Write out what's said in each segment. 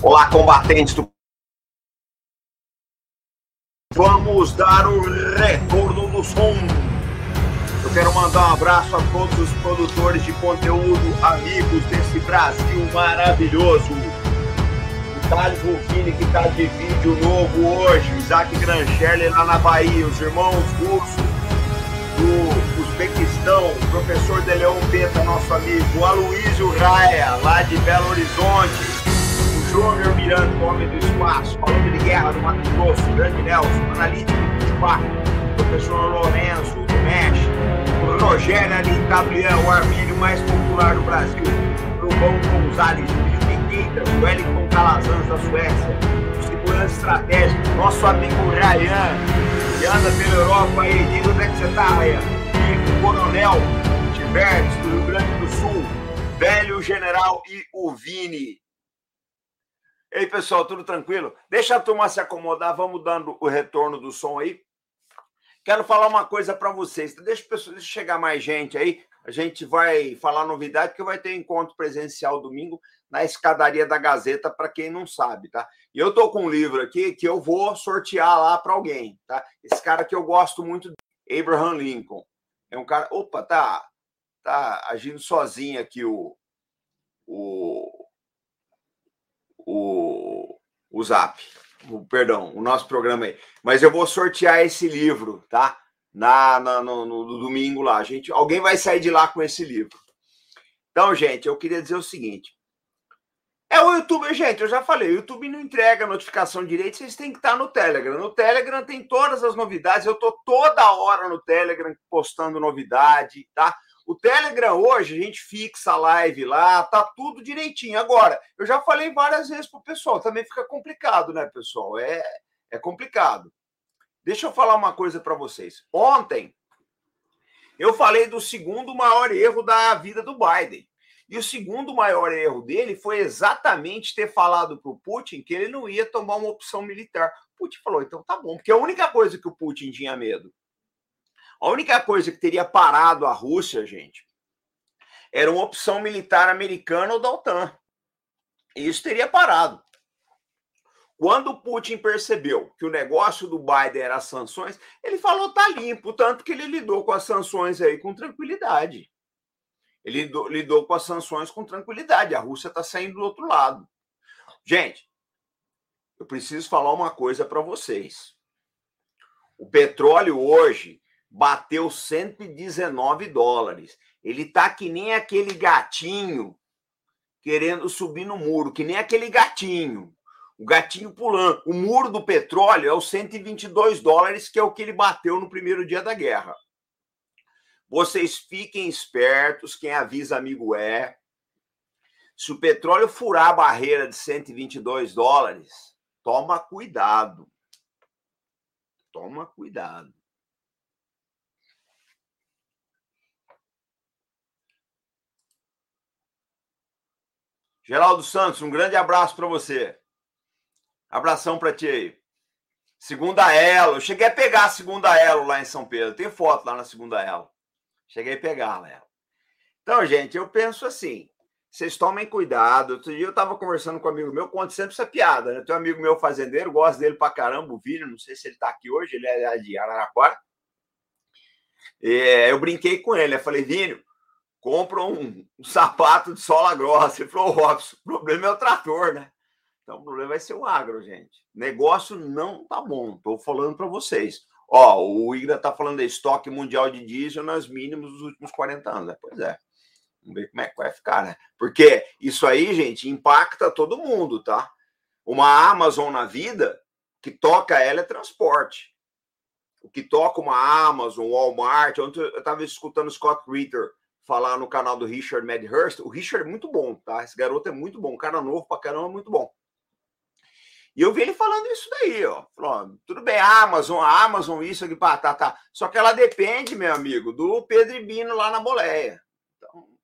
Olá, combatentes do. Vamos dar o retorno do som. Eu quero mandar um abraço a todos os produtores de conteúdo, amigos desse Brasil maravilhoso. O Thales Rufini, que está de vídeo novo hoje, o Isaac Grancherle lá na Bahia, os irmãos russos do Uzbequistão, o professor Deleon Peta, nosso amigo, o Aloysio Raia, lá de Belo Horizonte, Júnior Miranda, homem do espaço, falando de guerra do Mato Grosso, grande Nelson, analítico do 24, professor Lourenço, do México, Rogério ali, Gabriel, o armênio mais popular do Brasil, Rubão Gonzalez, Felipe o Wellington Calazans da Suécia, segurança estratégico, nosso amigo Ryan, que anda pela Europa aí, diz onde é que você tá, Ryan? E o Coronel Tibertes, do Rio Grande do Sul, Velho General e o Vini. Ei, pessoal, tudo tranquilo? Deixa a turma se acomodar, vamos dando o retorno do som aí. Quero falar uma coisa para vocês. Deixa, deixa chegar mais gente aí. A gente vai falar novidade, que vai ter encontro presencial domingo na escadaria da Gazeta, para quem não sabe, tá? E eu tô com um livro aqui que eu vou sortear lá para alguém, tá? Esse cara que eu gosto muito, Abraham Lincoln. É um cara. Opa, tá, tá agindo sozinho aqui o, o o, o Zap, o, perdão, o nosso programa aí. Mas eu vou sortear esse livro, tá? Na, na no, no, domingo lá. gente, alguém vai sair de lá com esse livro. Então, gente, eu queria dizer o seguinte. É o YouTube, gente, eu já falei, o YouTube não entrega notificação direito, vocês têm que estar no Telegram. No Telegram tem todas as novidades, eu tô toda hora no Telegram postando novidade, tá? O Telegram hoje, a gente fixa a live lá, tá tudo direitinho. Agora, eu já falei várias vezes pro pessoal, também fica complicado, né, pessoal? É, é complicado. Deixa eu falar uma coisa para vocês. Ontem, eu falei do segundo maior erro da vida do Biden. E o segundo maior erro dele foi exatamente ter falado para o Putin que ele não ia tomar uma opção militar. O Putin falou, então tá bom, porque a única coisa que o Putin tinha medo a única coisa que teria parado a Rússia, gente, era uma opção militar americana ou da OTAN. Isso teria parado. Quando Putin percebeu que o negócio do Biden era as sanções, ele falou tá limpo, tanto que ele lidou com as sanções aí com tranquilidade. Ele lidou, lidou com as sanções com tranquilidade. A Rússia está saindo do outro lado. Gente, eu preciso falar uma coisa para vocês. O petróleo hoje bateu 119 dólares. Ele tá que nem aquele gatinho querendo subir no muro, que nem aquele gatinho. O gatinho pulando. O muro do petróleo é os 122 dólares, que é o que ele bateu no primeiro dia da guerra. Vocês fiquem espertos, quem avisa amigo é. Se o petróleo furar a barreira de 122 dólares, toma cuidado. Toma cuidado. Geraldo Santos, um grande abraço para você. Abração para ti aí. Segunda Elo. Eu cheguei a pegar a segunda Elo lá em São Pedro. Tem foto lá na segunda Elo. Cheguei a pegar ela. Então, gente, eu penso assim. Vocês tomem cuidado. Outro dia eu estava conversando com um amigo meu, conto sempre essa piada. Né? Tem um amigo meu fazendeiro, gosto dele pra caramba, o Vini. Não sei se ele está aqui hoje, ele é de Araraquara. É, eu brinquei com ele. Eu falei, Vini, compra um, um sapato de sola grossa. Ele falou, Robson, o problema é o trator, né? Então o problema vai ser o agro, gente. Negócio não tá bom, estou falando para vocês. Ó, o Igra tá falando de estoque mundial de diesel nas mínimas dos últimos 40 anos. Né? Pois é. Vamos ver como é que vai ficar, né? Porque isso aí, gente, impacta todo mundo, tá? Uma Amazon na vida, que toca ela é transporte. O que toca uma Amazon, Walmart. Ontem eu estava escutando Scott Ritter falar no canal do Richard Medhurst. O Richard é muito bom, tá? Esse garoto é muito bom, cara novo pra caramba, muito bom. E eu vi ele falando isso daí, ó. Tudo bem, a Amazon, a Amazon, isso aqui, pá, tá, tá. Só que ela depende, meu amigo, do Pedro e Bino lá na boleia. Então, o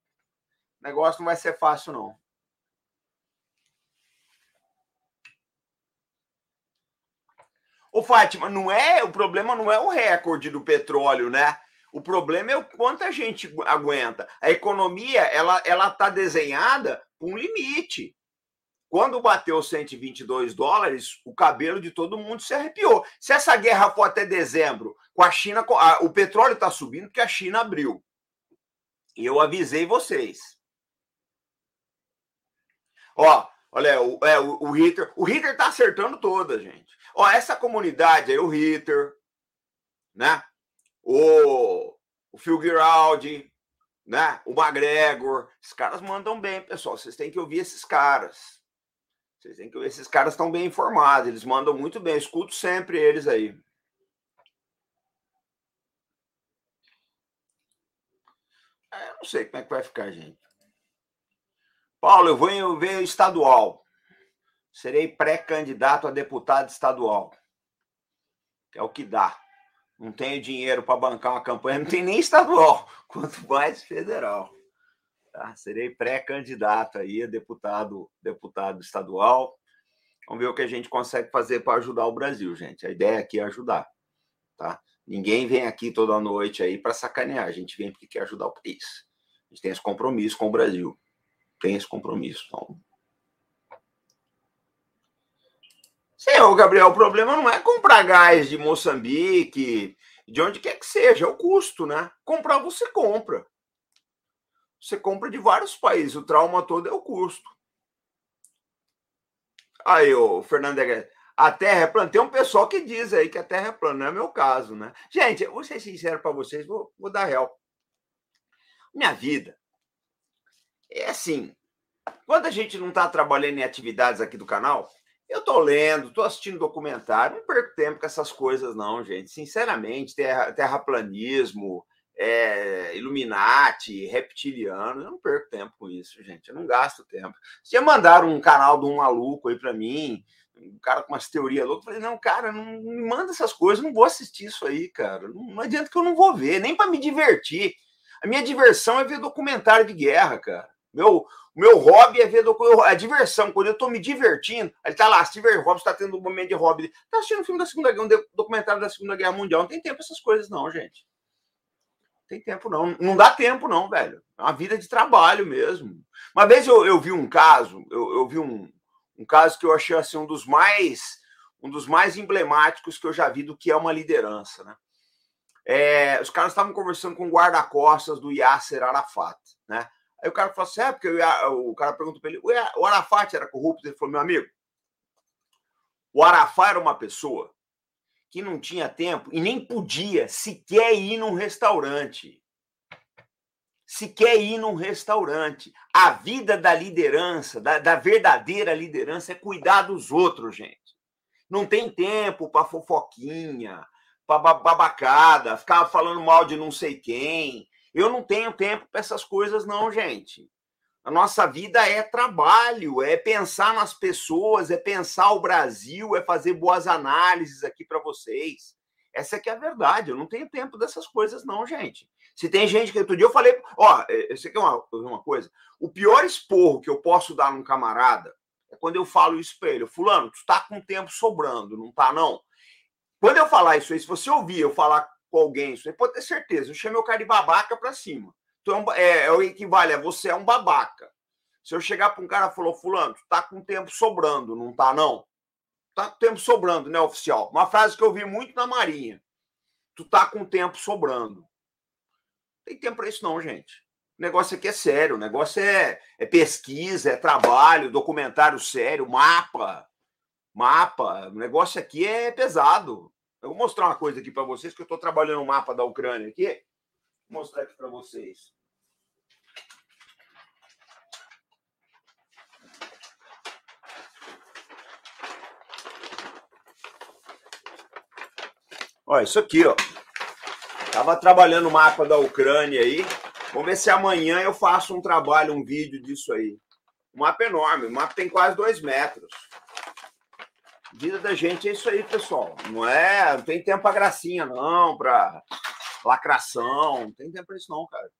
negócio não vai ser fácil, não. Ô, Fátima, não é, o problema não é o recorde do petróleo, né? O problema é o quanto a gente aguenta. A economia ela ela está desenhada com um limite. quando bateu 122 dólares, o cabelo de todo mundo se arrepiou. Se essa guerra for até dezembro, com a China, o petróleo está subindo porque a China abriu. E eu avisei vocês. Ó, olha, o, é, o, o Hitter, o Hitter tá acertando toda, gente. Ó, essa comunidade aí, o Hitter, né? O, o Phil Giraldi, né? O McGregor, esses caras mandam bem, pessoal. Vocês têm que ouvir esses caras. Vocês têm que ouvir, esses caras estão bem informados, eles mandam muito bem. Eu escuto sempre eles aí. É, eu não sei como é que vai ficar, gente. Paulo, eu vou ver estadual. Serei pré-candidato a deputado estadual. É o que dá. Não tenho dinheiro para bancar uma campanha, não tem nem estadual, quanto mais federal. Tá? Serei pré-candidato aí a deputado, deputado estadual. Vamos ver o que a gente consegue fazer para ajudar o Brasil, gente. A ideia aqui é ajudar, tá? Ninguém vem aqui toda noite aí para sacanear. A gente vem porque quer ajudar o país. A gente tem esse compromisso com o Brasil. Tem esse compromisso. Então... Senhor Gabriel, o problema não é comprar gás de Moçambique, de onde quer que seja, é o custo, né? Comprar você compra. Você compra de vários países, o trauma todo é o custo. Aí, o Fernando a Terra é plana. Tem um pessoal que diz aí que a Terra é plana, não é meu caso, né? Gente, vou ser sincero para vocês, vou, vou dar real. Minha vida é assim. Quando a gente não está trabalhando em atividades aqui do canal, eu estou lendo, estou assistindo documentário, não perco tempo com essas coisas, não, gente. Sinceramente, terra, terraplanismo, é, Illuminati, reptiliano, eu não perco tempo com isso, gente. Eu não gasto tempo. Se mandaram um canal de um maluco aí para mim, um cara com umas teorias loucas. Eu falei, não, cara, não, me manda essas coisas, não vou assistir isso aí, cara. Não, não adianta que eu não vou ver, nem para me divertir. A minha diversão é ver documentário de guerra, cara. Meu, meu hobby é ver. A diversão, quando eu tô me divertindo, ele tá lá, Steve Jobs tá tendo um momento de hobby. Tá assistindo um filme da Segunda Guerra, um documentário da Segunda Guerra Mundial. Não tem tempo essas coisas, não, gente. Não tem tempo, não. Não dá tempo, não, velho. É uma vida de trabalho mesmo. Uma vez eu, eu vi um caso, eu, eu vi um, um caso que eu achei assim, um dos mais um dos mais emblemáticos que eu já vi do que é uma liderança, né? É, os caras estavam conversando com o guarda-costas do Yasser Arafat, né? Aí o cara falou assim: é, porque o cara perguntou para ele: o Arafat era corrupto? Ele falou: meu amigo, o Arafat era uma pessoa que não tinha tempo e nem podia sequer ir num restaurante se quer ir num restaurante. A vida da liderança, da, da verdadeira liderança, é cuidar dos outros, gente. Não tem tempo para fofoquinha, para babacada, ficar falando mal de não sei quem. Eu não tenho tempo para essas coisas, não, gente. A nossa vida é trabalho, é pensar nas pessoas, é pensar o Brasil, é fazer boas análises aqui para vocês. Essa é que é a verdade. Eu não tenho tempo dessas coisas, não, gente. Se tem gente que outro dia eu falei, ó, você quer uma, uma coisa? O pior esporro que eu posso dar num camarada é quando eu falo isso para ele, fulano, tu tá com tempo sobrando, não tá não? Quando eu falar isso aí, se você ouvir eu falar com alguém, isso aí pode ter certeza, eu chamo o cara de babaca para cima. Então é, é, o equivale a você é um babaca. Se eu chegar para um cara e falar, fulano, tá com tempo sobrando, não tá não? Tá com tempo sobrando, né, oficial? Uma frase que eu vi muito na Marinha. Tu tá com tempo sobrando tem tempo para isso, não, gente. O negócio aqui é sério, o negócio é, é pesquisa, é trabalho, documentário sério, mapa. Mapa. O negócio aqui é pesado. Eu vou mostrar uma coisa aqui para vocês, que eu estou trabalhando o um mapa da Ucrânia aqui. Vou mostrar aqui para vocês. Olha, isso aqui, ó. Tava trabalhando o mapa da Ucrânia aí. Vamos ver se amanhã eu faço um trabalho, um vídeo disso aí. O mapa é enorme, o mapa tem quase dois metros. Vida da gente é isso aí, pessoal. Não é, não tem tempo para gracinha, não, para lacração. Não tem tempo para isso, não, cara.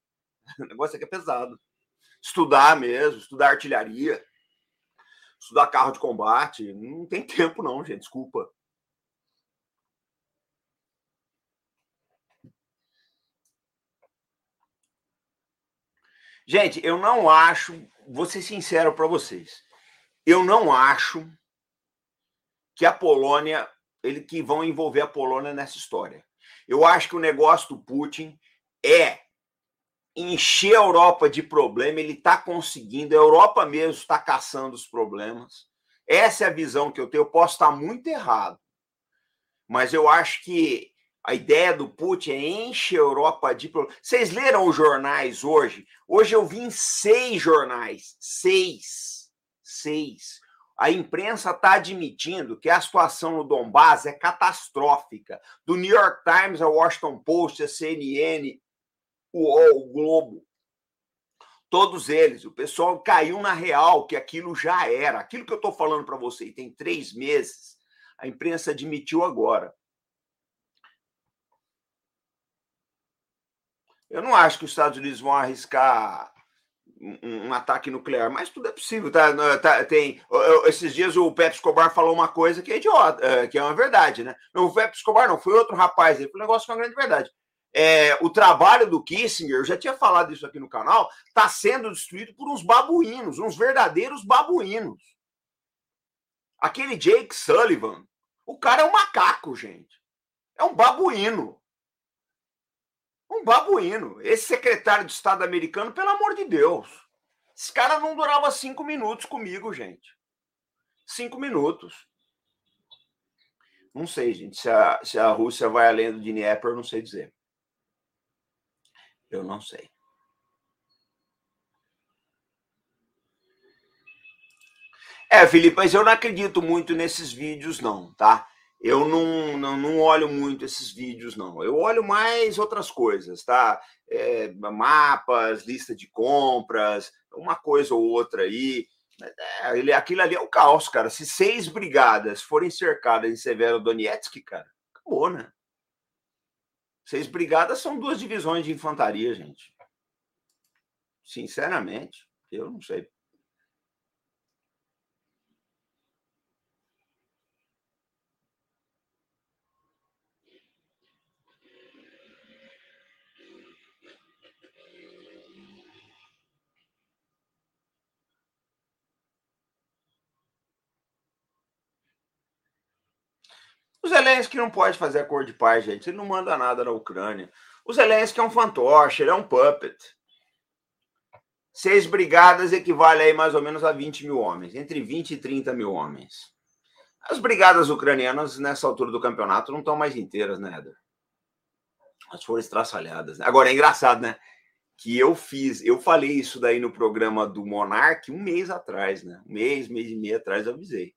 O negócio aqui é pesado. Estudar mesmo, estudar artilharia, estudar carro de combate. Não tem tempo, não, gente. Desculpa. Gente, eu não acho, vou ser sincero para vocês, eu não acho que a Polônia, ele que vão envolver a Polônia nessa história. Eu acho que o negócio do Putin é encher a Europa de problema, ele está conseguindo, a Europa mesmo está caçando os problemas. Essa é a visão que eu tenho. Eu posso estar muito errado, mas eu acho que a ideia do Putin é encher a Europa de problemas. Vocês leram os jornais hoje? Hoje eu vi em seis jornais. Seis. Seis. A imprensa está admitindo que a situação no Donbass é catastrófica. Do New York Times ao Washington Post, a CNN, o o Globo. Todos eles. O pessoal caiu na real que aquilo já era. Aquilo que eu estou falando para você tem três meses, a imprensa admitiu agora. Eu não acho que os Estados Unidos vão arriscar um, ataque nuclear, mas tudo é possível. Tá, tá, tem, esses dias o Pepe Escobar falou uma coisa que é idiota, é, que é uma verdade, né? O Pepe Escobar não, foi outro rapaz, ele foi um negócio que é uma grande verdade é, o trabalho do Kissinger, eu já tinha falado isso aqui no canal, está sendo destruído por uns babuínos, uns verdadeiros babuínos. Aquele Jake Sullivan, o cara é um macaco, gente. É um babuíno. Um babuíno. Esse secretário de Estado americano, pelo amor de Deus. Esse cara não durava cinco minutos comigo, gente. Cinco minutos. Não sei, gente. Se a, se a Rússia vai além do Dnieper, eu não sei dizer. Eu não sei. É, Felipe, mas eu não acredito muito nesses vídeos, não, tá? Eu não, não, não olho muito esses vídeos, não. Eu olho mais outras coisas, tá? É, mapas, lista de compras, uma coisa ou outra aí. É, aquilo ali é o caos, cara. Se seis brigadas forem cercadas em Severo Donetsk, cara, acabou, né? Seis brigadas são duas divisões de infantaria, gente. Sinceramente, eu não sei. O Zelensky não pode fazer acordo de paz, gente. Ele não manda nada na Ucrânia. O Zelensky é um fantoche, ele é um puppet. Seis brigadas equivale aí mais ou menos a 20 mil homens, entre 20 e 30 mil homens. As brigadas ucranianas, nessa altura do campeonato, não estão mais inteiras, né, Eder? Elas foram estraçalhadas. Né? Agora, é engraçado, né? Que eu fiz, eu falei isso daí no programa do Monark um mês atrás, né? Um mês, mês e meio atrás eu avisei.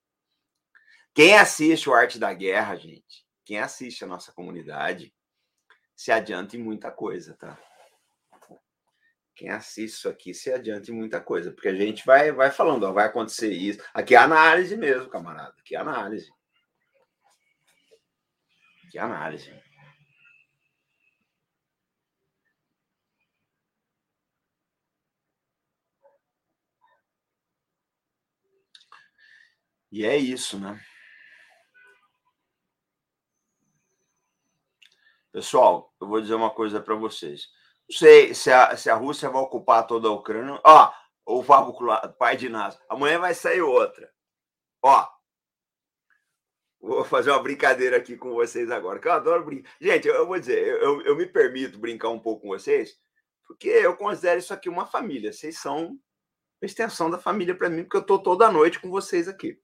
Quem assiste o Arte da Guerra, gente, quem assiste a nossa comunidade, se adianta em muita coisa, tá? Quem assiste isso aqui se adianta em muita coisa, porque a gente vai, vai falando, ó, vai acontecer isso. Aqui é análise mesmo, camarada. Aqui é análise. Aqui é análise. E é isso, né? Pessoal, eu vou dizer uma coisa para vocês. Não sei se a, se a Rússia vai ocupar toda a Ucrânia. Ó, o Fábio pai de Nasa. Amanhã vai sair outra. Ó, vou fazer uma brincadeira aqui com vocês agora, que eu adoro brincar. Gente, eu vou dizer, eu, eu me permito brincar um pouco com vocês, porque eu considero isso aqui uma família. Vocês são a extensão da família para mim, porque eu estou toda noite com vocês aqui.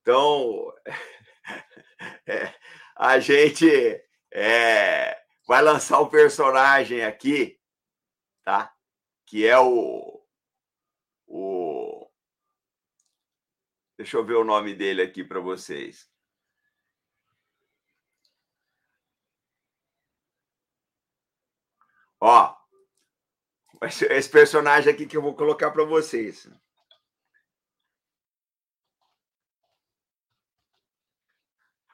Então, é, a gente é, vai lançar um personagem aqui, tá? Que é o, o. Deixa eu ver o nome dele aqui para vocês. Ó, esse personagem aqui que eu vou colocar para vocês.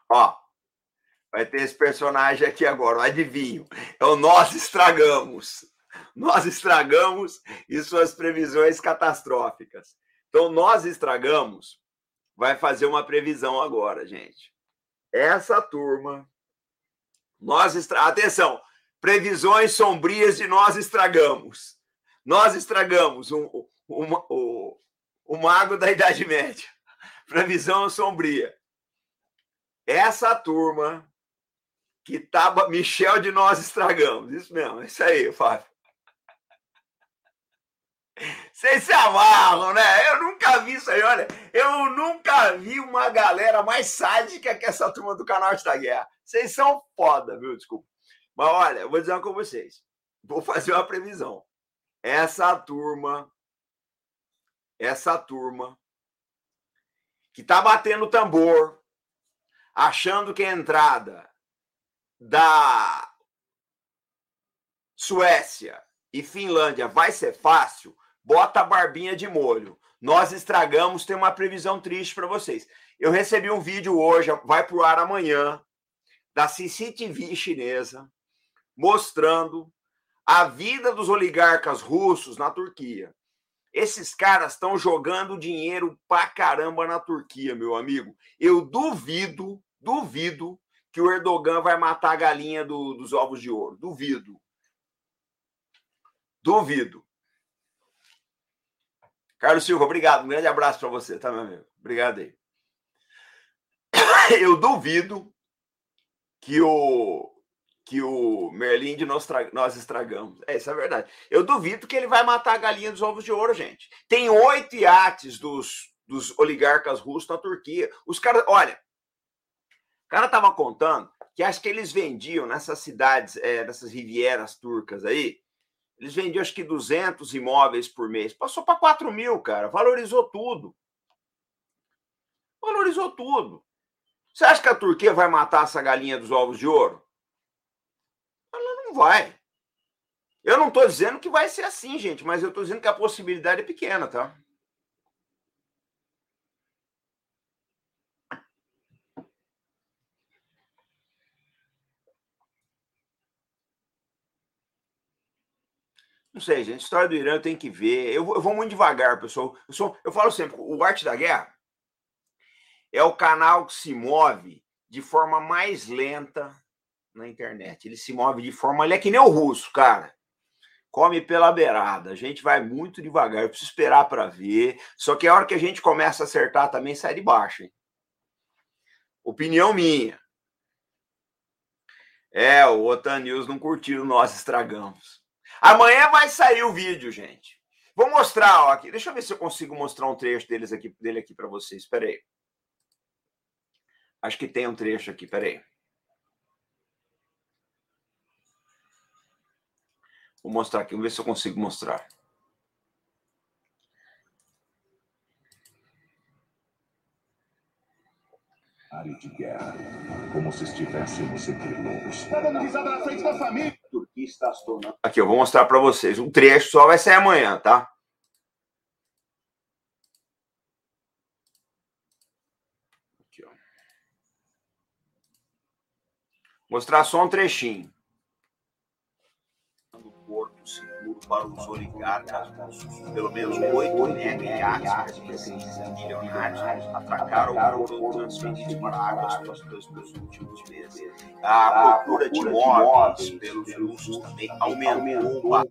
Ó, Vai ter esse personagem aqui agora, o adivinho. É o Nós Estragamos. Nós estragamos e suas previsões catastróficas. Então, nós estragamos vai fazer uma previsão agora, gente. Essa turma. Nós estra... Atenção! Previsões sombrias de nós estragamos. Nós estragamos um, uma, o mago da Idade Média. Previsão sombria. Essa turma que tava Michel de nós estragamos. Isso mesmo, é isso aí, Fábio. Vocês se amarram, né? Eu nunca vi isso aí, olha. Eu nunca vi uma galera mais sádica que essa turma do canal da Guerra. Vocês são foda, viu? Desculpa. Mas olha, eu vou dizer uma com vocês. Vou fazer uma previsão. Essa turma, essa turma que tá batendo tambor, achando que a entrada da Suécia e Finlândia vai ser fácil, bota a barbinha de molho. Nós estragamos, tem uma previsão triste para vocês. Eu recebi um vídeo hoje, vai pro ar amanhã, da CCTV chinesa, mostrando a vida dos oligarcas russos na Turquia. Esses caras estão jogando dinheiro pra caramba na Turquia, meu amigo. Eu duvido, duvido que o Erdogan vai matar a galinha do, dos ovos de ouro. Duvido. Duvido. Carlos Silva, obrigado. Um grande abraço para você, tá, meu amigo? Obrigado aí. Eu duvido que o que o Merlin de nós, nós estragamos. É, isso é verdade. Eu duvido que ele vai matar a galinha dos ovos de ouro, gente. Tem oito iates dos, dos oligarcas russos na Turquia. Os caras, olha, o cara tava contando que acho que eles vendiam nessas cidades, é, nessas rivieras turcas aí, eles vendiam acho que 200 imóveis por mês. Passou para 4 mil, cara. Valorizou tudo. Valorizou tudo. Você acha que a Turquia vai matar essa galinha dos ovos de ouro? Ela não vai. Eu não estou dizendo que vai ser assim, gente, mas eu estou dizendo que a possibilidade é pequena, tá? Não sei, gente. História do Irã tenho que ver. Eu, eu vou muito devagar, pessoal. Eu, sou, eu falo sempre, o Arte da Guerra é o canal que se move de forma mais lenta na internet. Ele se move de forma. Ele é que nem o russo, cara. Come pela beirada. A gente vai muito devagar. Eu preciso esperar para ver. Só que a hora que a gente começa a acertar também sai de baixo. Hein? Opinião minha. É, o Otan News não curtiu, nós estragamos. Amanhã vai sair o vídeo, gente. Vou mostrar, ó, aqui. Deixa eu ver se eu consigo mostrar um trecho deles aqui, dele aqui para vocês. Espera aí. Acho que tem um trecho aqui, espera aí. Vou mostrar aqui, vamos ver se eu consigo mostrar. área de guerra, como se estivéssemos entre lobos. Tá dando risada na frente da família. Turquia está se tornando. Aqui, eu vou mostrar para vocês. Um trecho só vai sair amanhã, tá? Aqui, ó. Mostrar só um trechinho para os oligarcas russos. Pelo menos oito mega-iates milionários atracaram o porto transferidos para águas próximas nos últimos meses. A procura de imóveis pelos russos também aumentou.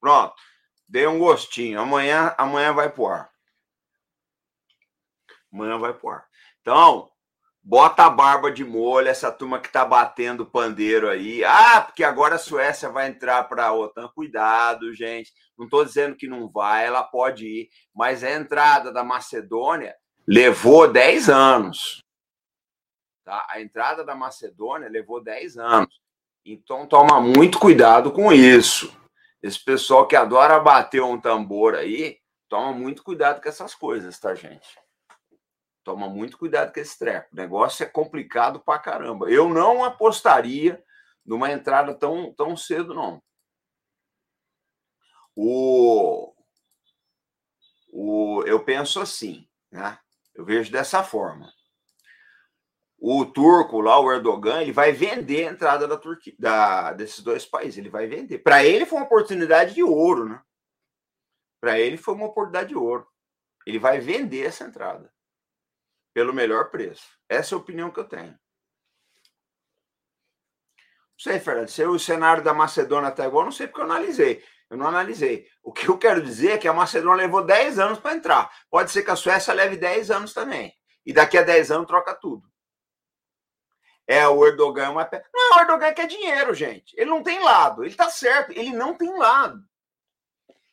Pronto, dei um gostinho. Amanhã, amanhã vai pro ar. Amanhã vai pro ar. Então, Bota a barba de molho, essa turma que tá batendo pandeiro aí. Ah, porque agora a Suécia vai entrar para a OTAN. Cuidado, gente. Não estou dizendo que não vai, ela pode ir. Mas a entrada da Macedônia levou 10 anos. Tá? A entrada da Macedônia levou 10 anos. Então toma muito cuidado com isso. Esse pessoal que adora bater um tambor aí, toma muito cuidado com essas coisas, tá, gente? Toma muito cuidado com esse treco. O negócio é complicado pra caramba. Eu não apostaria numa entrada tão, tão cedo, não. O, o, eu penso assim, né? Eu vejo dessa forma. O turco lá, o Erdogan, ele vai vender a entrada da Turquia, da, desses dois países. Ele vai vender. Para ele foi uma oportunidade de ouro, né? Para ele foi uma oportunidade de ouro. Ele vai vender essa entrada pelo melhor preço. Essa é a opinião que eu tenho. Não sei, Fernando, se o cenário da Macedônia até agora, não sei porque eu analisei. Eu não analisei. O que eu quero dizer é que a Macedônia levou 10 anos para entrar. Pode ser que a Suécia leve 10 anos também. E daqui a 10 anos troca tudo. É, o Erdogan é uma. Não, o Erdogan quer dinheiro, gente. Ele não tem lado. Ele tá certo. Ele não tem lado.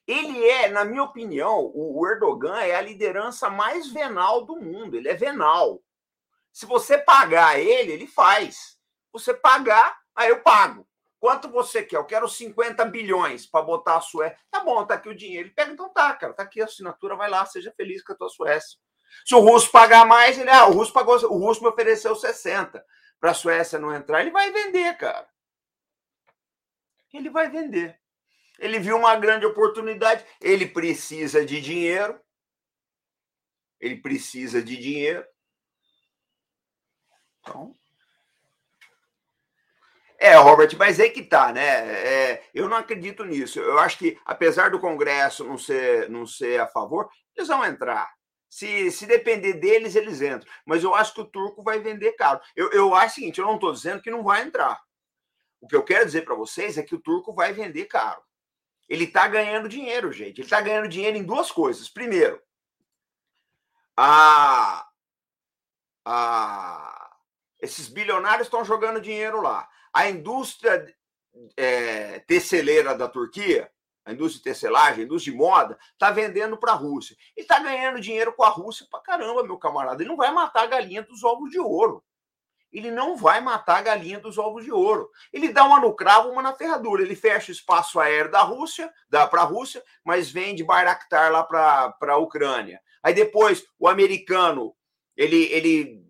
Ele é, na minha opinião, o Erdogan é a liderança mais venal do mundo. Ele é venal. Se você pagar ele, ele faz. Você pagar, aí eu pago. Quanto você quer? Eu quero 50 bilhões para botar a Suécia. Tá bom, tá aqui o dinheiro. Ele pega, então tá, cara. Tá aqui a assinatura, vai lá, seja feliz com a tua Suécia. Se o russo pagar mais, ele, ah, o russo pagou, o russo me ofereceu 60 para a Suécia não entrar, ele vai vender, cara. Ele vai vender. Ele viu uma grande oportunidade, ele precisa de dinheiro. Ele precisa de dinheiro. Então. É, Robert, mas aí que tá, né? É, eu não acredito nisso. Eu acho que, apesar do Congresso não ser, não ser a favor, eles vão entrar. Se, se depender deles, eles entram. Mas eu acho que o turco vai vender caro. Eu, eu acho o seguinte: eu não estou dizendo que não vai entrar. O que eu quero dizer para vocês é que o turco vai vender caro. Ele está ganhando dinheiro, gente. Ele está ganhando dinheiro em duas coisas. Primeiro, a, a, esses bilionários estão jogando dinheiro lá. A indústria é, teceleira da Turquia a indústria de tecelagem, a indústria de moda, está vendendo para a Rússia. E está ganhando dinheiro com a Rússia para caramba, meu camarada. Ele não vai matar a galinha dos ovos de ouro. Ele não vai matar a galinha dos ovos de ouro. Ele dá uma no cravo, uma na ferradura. Ele fecha o espaço aéreo da Rússia, dá para a Rússia, mas vende Bayraktar lá para a Ucrânia. Aí depois o americano ele, ele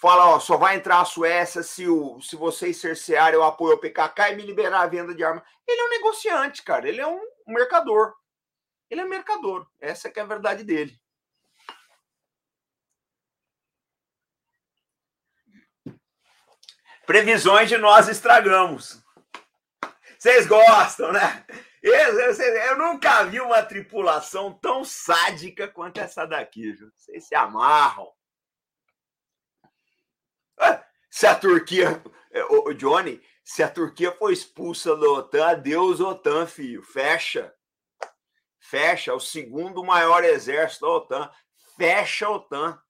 fala, ó, só vai entrar a Suécia se, o, se vocês cercearem o apoio ao PKK e me liberar a venda de armas. Ele é um negociante, cara. Ele é um mercador. Ele é um mercador. Essa é que é a verdade dele. Previsões de nós estragamos. Vocês gostam, né? Eu, eu, eu, nunca vi uma tripulação tão sádica quanto essa daqui, viu? Vocês se amarram. Se a Turquia, é, o Johnny, se a Turquia for expulsa da OTAN, adeus OTAN, filho. Fecha. Fecha. O segundo maior exército da OTAN. Fecha a OTAN.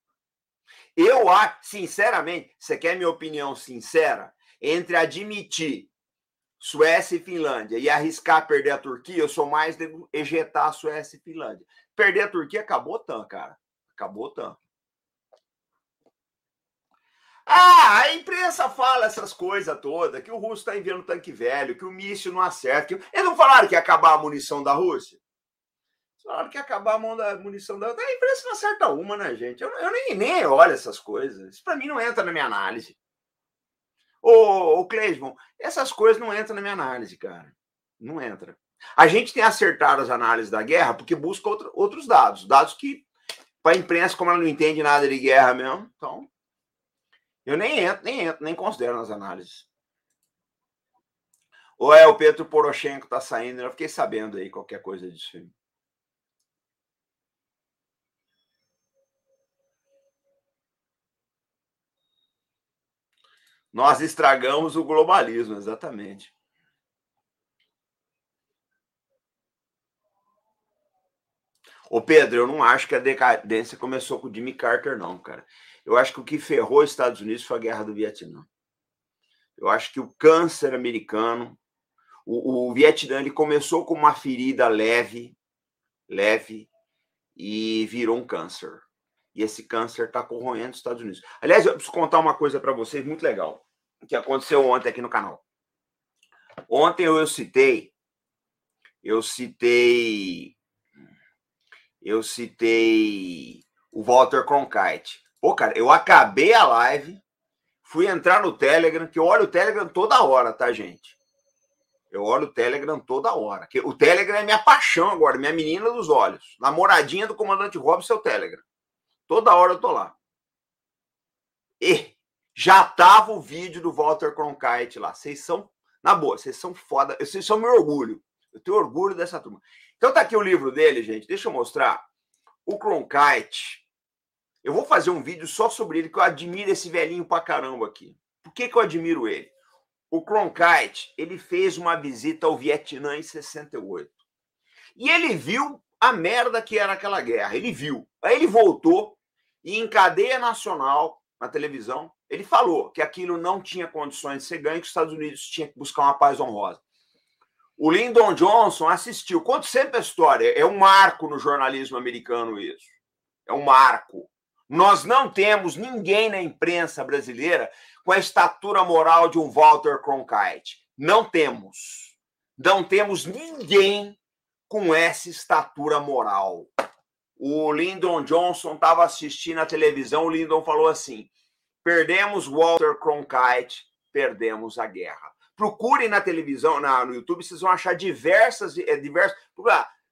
Eu acho, sinceramente, você quer minha opinião sincera? Entre admitir Suécia e Finlândia e arriscar perder a Turquia, eu sou mais de ejetar a Suécia e Finlândia. Perder a Turquia, acabou o TAN, cara. Acabou o TAN. Ah, a imprensa fala essas coisas todas, que o russo está enviando tanque velho, que o míssil não acerta. Que... Eles não falaram que ia acabar a munição da Rússia? Eles falaram que acabar a munição da A imprensa não acerta uma, né, gente? Eu, eu nem, nem olho essas coisas. Isso para mim não entra na minha análise. Ô, ô essas coisas não entram na minha análise, cara. Não entra. A gente tem acertado as análises da guerra porque busca outro, outros dados. Dados que, para a imprensa, como ela não entende nada de guerra mesmo, então eu nem entro, nem entro, nem considero nas análises. Ou é o Pedro Poroshenko tá saindo, eu fiquei sabendo aí qualquer coisa disso. Nós estragamos o globalismo, exatamente. Ô Pedro, eu não acho que a decadência começou com o Jimmy Carter, não, cara. Eu acho que o que ferrou os Estados Unidos foi a guerra do Vietnã. Eu acho que o câncer americano, o, o Vietnã, ele começou com uma ferida leve, leve, e virou um câncer. E esse câncer está corroendo os Estados Unidos. Aliás, eu preciso contar uma coisa para vocês muito legal, que aconteceu ontem aqui no canal. Ontem eu citei, eu citei, eu citei o Walter Cronkite. Pô, cara, eu acabei a live, fui entrar no Telegram, que eu olho o Telegram toda hora, tá, gente? Eu olho o Telegram toda hora. Que o Telegram é minha paixão agora, minha menina dos olhos. Namoradinha do comandante Robson é o Telegram. Toda hora eu tô lá. E já tava o vídeo do Walter Cronkite lá. Vocês são, na boa, vocês são foda. Vocês são meu orgulho. Eu tenho orgulho dessa turma. Então tá aqui o livro dele, gente. Deixa eu mostrar. O Cronkite, eu vou fazer um vídeo só sobre ele, que eu admiro esse velhinho pra caramba aqui. Por que, que eu admiro ele? O Cronkite, ele fez uma visita ao Vietnã em 68. E ele viu a merda que era aquela guerra. Ele viu. Aí ele voltou e em cadeia nacional, na televisão, ele falou que aquilo não tinha condições de ser ganho, que os Estados Unidos tinha que buscar uma paz honrosa. O Lyndon Johnson assistiu. Conto sempre a história. É um marco no jornalismo americano isso. É um marco. Nós não temos ninguém na imprensa brasileira com a estatura moral de um Walter Cronkite. Não temos. Não temos ninguém com essa estatura moral. O Lyndon Johnson estava assistindo a televisão, o Lyndon falou assim: perdemos Walter Cronkite, perdemos a guerra. Procurem na televisão, na, no YouTube, vocês vão achar diversas, é, diversas.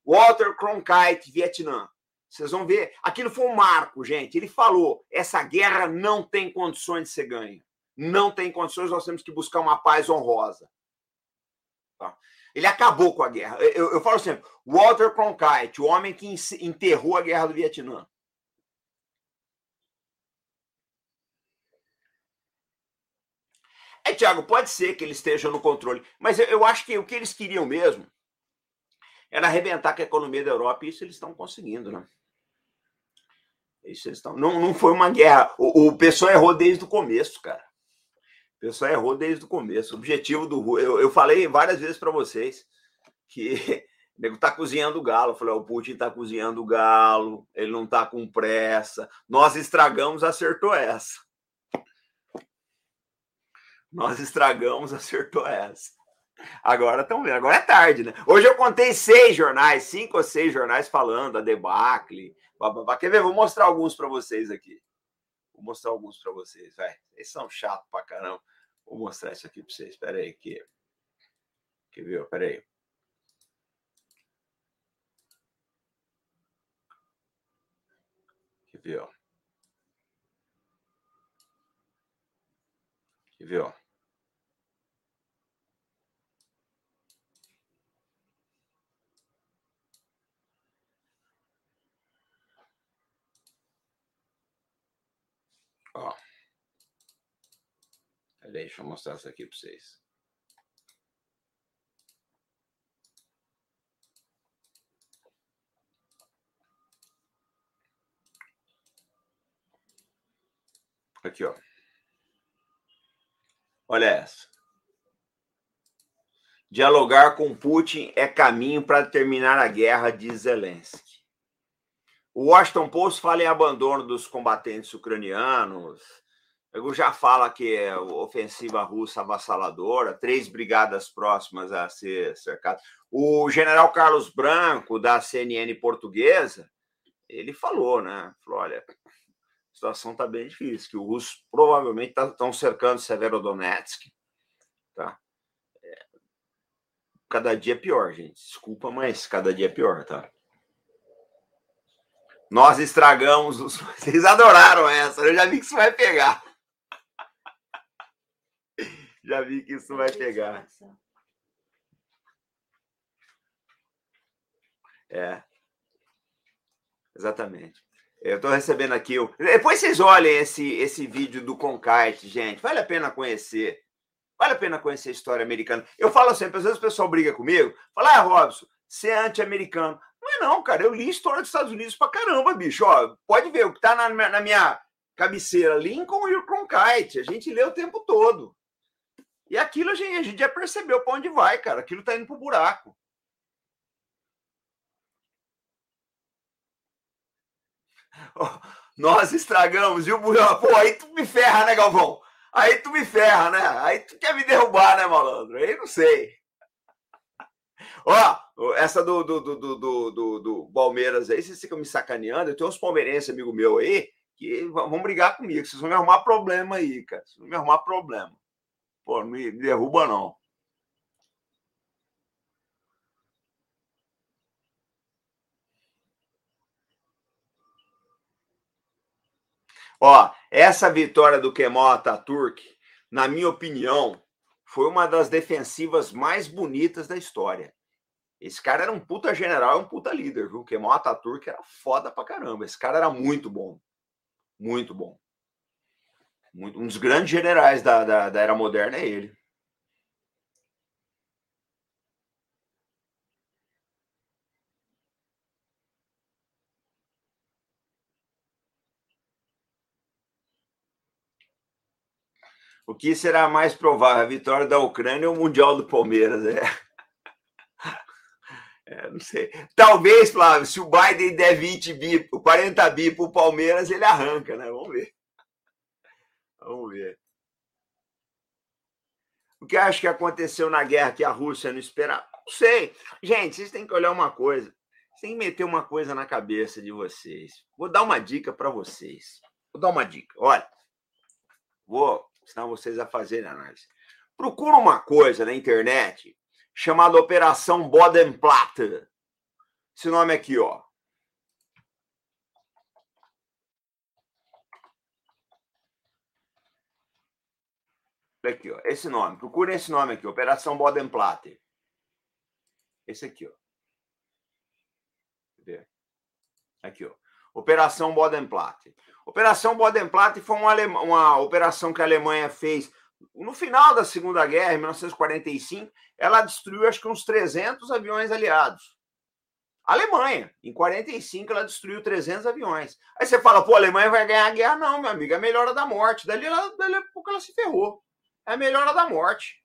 Walter Cronkite, Vietnã. Vocês vão ver. Aquilo foi um marco, gente. Ele falou: essa guerra não tem condições de ser ganha. Não tem condições, nós temos que buscar uma paz honrosa. Tá? Ele acabou com a guerra. Eu, eu falo sempre: Walter Cronkite, o homem que enterrou a guerra do Vietnã. É, Tiago, pode ser que ele esteja no controle, mas eu, eu acho que o que eles queriam mesmo era arrebentar com a economia da Europa, e isso eles estão conseguindo, né? Isso eles estão. Não, não foi uma guerra. O, o pessoal errou desde o começo, cara. O pessoal errou desde o começo. O objetivo do. Eu, eu falei várias vezes para vocês que o nego tá cozinhando o galo. Eu falei, o Putin tá cozinhando o galo, ele não tá com pressa. Nós estragamos, acertou essa. Nós estragamos, acertou essa. Agora estão vendo, agora é tarde, né? Hoje eu contei seis jornais, cinco ou seis jornais falando a debacle. Bababá. Quer ver? Vou mostrar alguns para vocês aqui. Vou mostrar alguns para vocês, vai. Eles são chatos pra caramba. Vou mostrar isso aqui para vocês. Espera aí, que... Quer ver? Espera aí. Quer ver. Quer ver, ó. Ó. Deixa eu mostrar isso aqui para vocês. Aqui, ó. Olha essa. Dialogar com Putin é caminho para terminar a guerra, diz Zelensky. O Washington Post fala em abandono dos combatentes ucranianos. Eu já fala que é ofensiva russa avassaladora, três brigadas próximas a ser cercadas. O general Carlos Branco, da CNN portuguesa, ele falou, né? Falou: olha, a situação está bem difícil, que os russos provavelmente estão tá, cercando Severodonetsk. Tá? É, cada dia é pior, gente. Desculpa, mas cada dia é pior, tá? Nós estragamos os. Vocês adoraram essa, eu já vi que isso vai pegar. Já vi que isso vai pegar. É. Exatamente. Eu estou recebendo aqui. O... Depois vocês olhem esse, esse vídeo do Concite, gente. Vale a pena conhecer. Vale a pena conhecer a história americana. Eu falo sempre, às vezes o pessoal briga comigo. Fala, ah, Robson, você é anti-americano. Não cara. Eu li história dos Estados Unidos pra caramba, bicho. Ó, pode ver, o que tá na, na minha cabeceira, Lincoln e o Cronkite. A gente lê o tempo todo. E aquilo a gente, a gente já percebeu para onde vai, cara. Aquilo tá indo pro buraco. nós estragamos, viu, Bulhão? Pô, aí tu me ferra, né, Galvão? Aí tu me ferra, né? Aí tu quer me derrubar, né, malandro? Aí não sei. Ó, essa do, do, do, do, do, do Palmeiras aí, vocês ficam me sacaneando. Eu tenho uns palmeirenses, amigo meu aí, que vão brigar comigo. Vocês vão me arrumar problema aí, cara. Vocês vão me arrumar problema. Pô, não me derruba, não. Ó, essa vitória do Kemal Ataturk, na minha opinião, foi uma das defensivas mais bonitas da história. Esse cara era um puta general e um puta líder, viu? Kemal Ataturk era foda pra caramba. Esse cara era muito bom. Muito bom. Muito, um dos grandes generais da, da, da era moderna é ele. O que será mais provável, a vitória da Ucrânia ou o Mundial do Palmeiras? É é não sei. Talvez, Flávio, se o Biden der 20 bi, 40 bi para o Palmeiras, ele arranca, né? Vamos ver. Vamos ver. O que acho que aconteceu na guerra que a Rússia não esperava? Não sei. Gente, vocês têm que olhar uma coisa. Vocês têm que meter uma coisa na cabeça de vocês. Vou dar uma dica para vocês. Vou dar uma dica. Olha, vou ensinar vocês a fazerem análise. Procura uma coisa na internet chamada Operação Bodenplatte. Esse nome aqui, ó. Aqui, ó. Esse nome. Procurem esse nome aqui. Operação Bodenplatte. Esse aqui, ó. Aqui, ó. Operação Bodenplatte. Operação Bodenplatte foi uma, uma operação que a Alemanha fez no final da Segunda Guerra, em 1945. Ela destruiu, acho que, uns 300 aviões aliados. A Alemanha, em 45, ela destruiu 300 aviões. Aí você fala, pô, a Alemanha vai ganhar a guerra? Não, meu amigo, é a melhora da morte. Dali, ela, dali a pouco ela se ferrou. É a melhora da morte.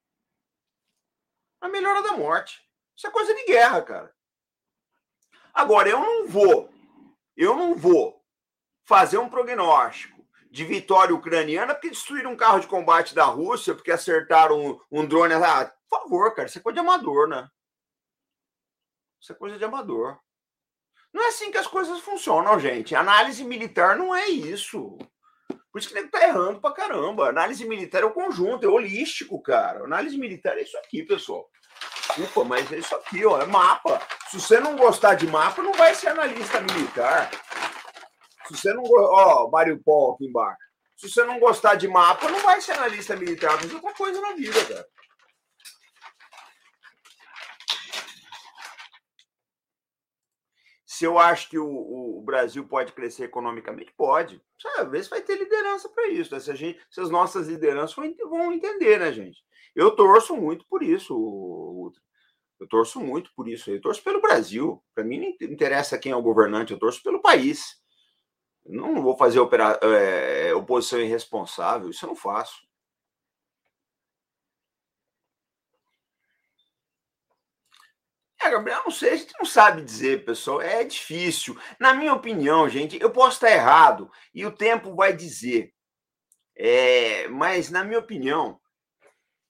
A melhora da morte. Isso é coisa de guerra, cara. Agora, eu não vou, eu não vou fazer um prognóstico de vitória ucraniana porque destruíram um carro de combate da Rússia, porque acertaram um, um drone. Ah, por favor, cara, isso é coisa de amador, né? Isso é coisa de amador. Não é assim que as coisas funcionam, gente. Análise militar não é isso. Por isso que nego tá errando pra caramba. Análise militar é o conjunto, é holístico, cara. Análise militar é isso aqui, pessoal. Desculpa, mas é isso aqui, ó. É mapa. Se você não gostar de mapa, não vai ser analista militar. Se você não. Ó, Mário Paul aqui embaixo. Se você não gostar de mapa, não vai ser analista militar. Mas outra coisa na vida, cara. Se eu acho que o, o, Brasil pode crescer economicamente, pode. Às vezes vai ter liderança para isso. Né? Se, gente, se as nossas lideranças vão entender, né, gente? Eu torço muito por isso, Ultra. Eu torço muito por isso. Eu torço pelo Brasil. Para mim não interessa quem é o governante, eu torço pelo país. Não vou fazer opera, é, oposição irresponsável, isso eu não faço. É, Gabriel, não sei, a gente não sabe dizer, pessoal, é difícil. Na minha opinião, gente, eu posso estar errado e o tempo vai dizer. É, mas, na minha opinião,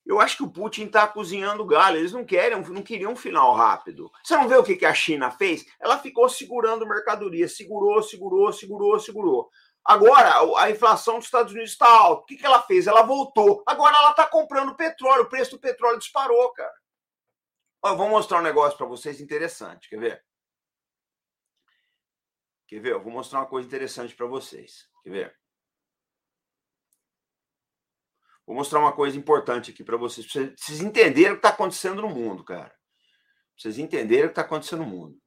eu acho que o Putin está cozinhando galho. Eles não querem, não queriam um final rápido. Você não vê o que, a China fez? Ela ficou segurando mercadoria, segurou, segurou, segurou, segurou. Agora, a inflação dos Estados Unidos está alta. O que, que ela fez? Ela voltou. Agora ela está comprando petróleo. O preço do petróleo disparou, cara. Eu vou mostrar um negócio para vocês interessante. Quer ver? Quer ver? Eu vou mostrar uma coisa interessante para vocês. Quer ver? Vou mostrar uma coisa importante aqui para vocês, para vocês entenderem o que está acontecendo no mundo, cara. Pra vocês entenderem o que está acontecendo no mundo.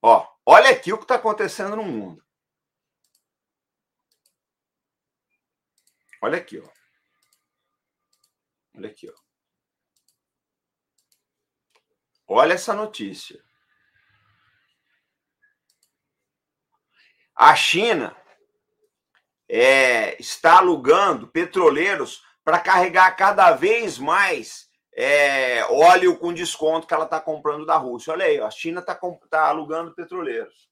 Ó, olha aqui o que está acontecendo no mundo. Olha aqui, ó. Olha aqui, ó. Olha essa notícia. A China é, está alugando petroleiros para carregar cada vez mais é, óleo com desconto que ela está comprando da Rússia. Olha aí, a China está tá alugando petroleiros.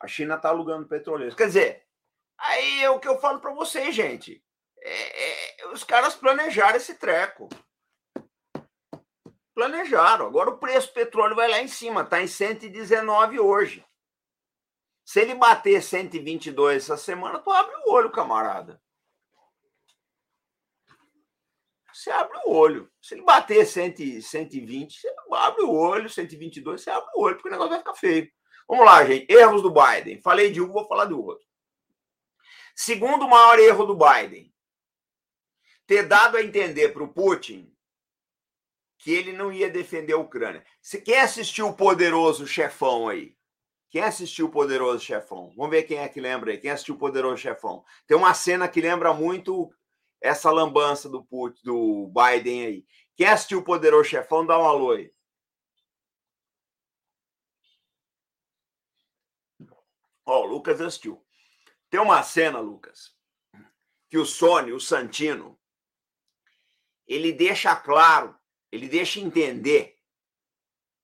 A China está alugando petroleiros. Quer dizer, aí é o que eu falo para vocês, gente. É, é, os caras planejaram esse treco. Planejaram. Agora o preço do petróleo vai lá em cima. Está em 119 hoje. Se ele bater 122 essa semana, tu abre o olho, camarada. Você abre o olho. Se ele bater 100, 120, você abre o olho. 122, você abre o olho, porque o negócio vai ficar feio. Vamos lá, gente. Erros do Biden. Falei de um, vou falar do outro. Segundo maior erro do Biden, ter dado a entender para o Putin que ele não ia defender a Ucrânia. Você quer assistir o poderoso chefão aí? Quem assistiu o Poderoso Chefão? Vamos ver quem é que lembra aí. Quem assistiu o Poderoso Chefão? Tem uma cena que lembra muito essa lambança do, Putin, do Biden aí. Quem assistiu o Poderoso Chefão, dá um alô aí. Ó, o Lucas assistiu. Tem uma cena, Lucas, que o Sony, o Santino, ele deixa claro, ele deixa entender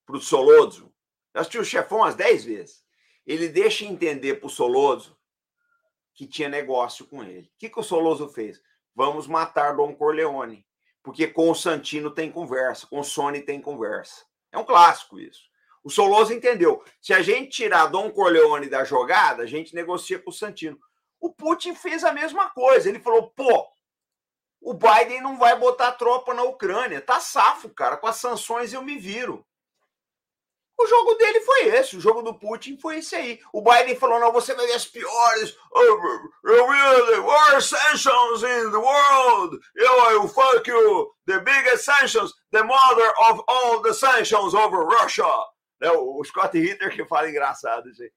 para o Soloso. Eu assisti o chefão umas 10 vezes. Ele deixa entender para o Soloso que tinha negócio com ele. O que, que o Soloso fez? Vamos matar Dom Corleone. Porque com o Santino tem conversa, com o Sony tem conversa. É um clássico isso. O Soloso entendeu. Se a gente tirar Dom Corleone da jogada, a gente negocia com o Santino. O Putin fez a mesma coisa. Ele falou: pô, o Biden não vai botar tropa na Ucrânia. Tá safo, cara. Com as sanções eu me viro. O jogo dele foi esse, o jogo do Putin foi esse aí. O Biden falou: não, você vai ver as piores, really worst sanctions in the world. Eu, eu fuck you, the biggest sanctions, the mother of all the sanctions over Russia. Né? O Scott Ritter que fala engraçado isso aí.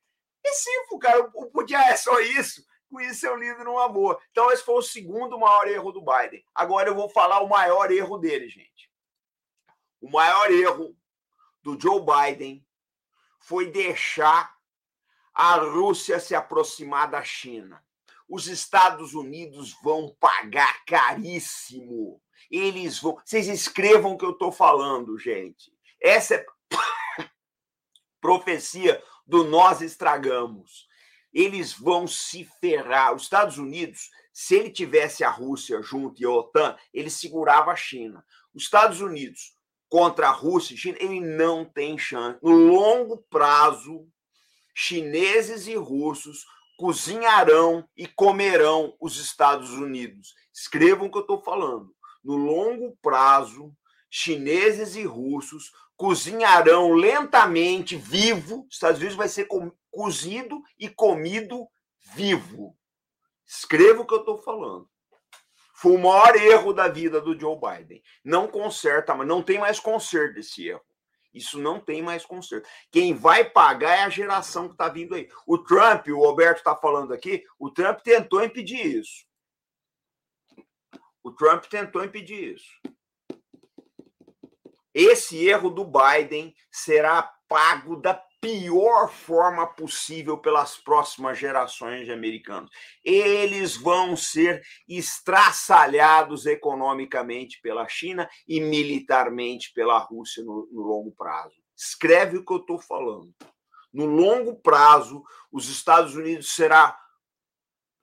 É simples, cara. O Putin é só isso. Com isso eu lido numa boa. Então, esse foi o segundo maior erro do Biden. Agora eu vou falar o maior erro dele, gente. O maior erro do Joe Biden foi deixar a Rússia se aproximar da China. Os Estados Unidos vão pagar caríssimo. Eles vão. Vocês escrevam o que eu estou falando, gente. Essa é profecia do nós estragamos. Eles vão se ferrar. Os Estados Unidos, se ele tivesse a Rússia junto e a OTAN, ele segurava a China. Os Estados Unidos contra a Rússia e China, ele não tem chance. No longo prazo, chineses e russos cozinharão e comerão os Estados Unidos. Escrevam o que eu estou falando. No longo prazo, chineses e russos cozinharão lentamente, vivo. Os Estados Unidos vai ser cozido e comido vivo. Escreva o que eu estou falando. Foi o maior erro da vida do Joe Biden. Não conserta, mas não tem mais conserto desse erro. Isso não tem mais conserto. Quem vai pagar é a geração que está vindo aí. O Trump, o Roberto está falando aqui, o Trump tentou impedir isso. O Trump tentou impedir isso. Esse erro do Biden será pago da pior forma possível pelas próximas gerações de americanos. Eles vão ser estraçalhados economicamente pela China e militarmente pela Rússia no, no longo prazo. Escreve o que eu estou falando. No longo prazo, os Estados Unidos será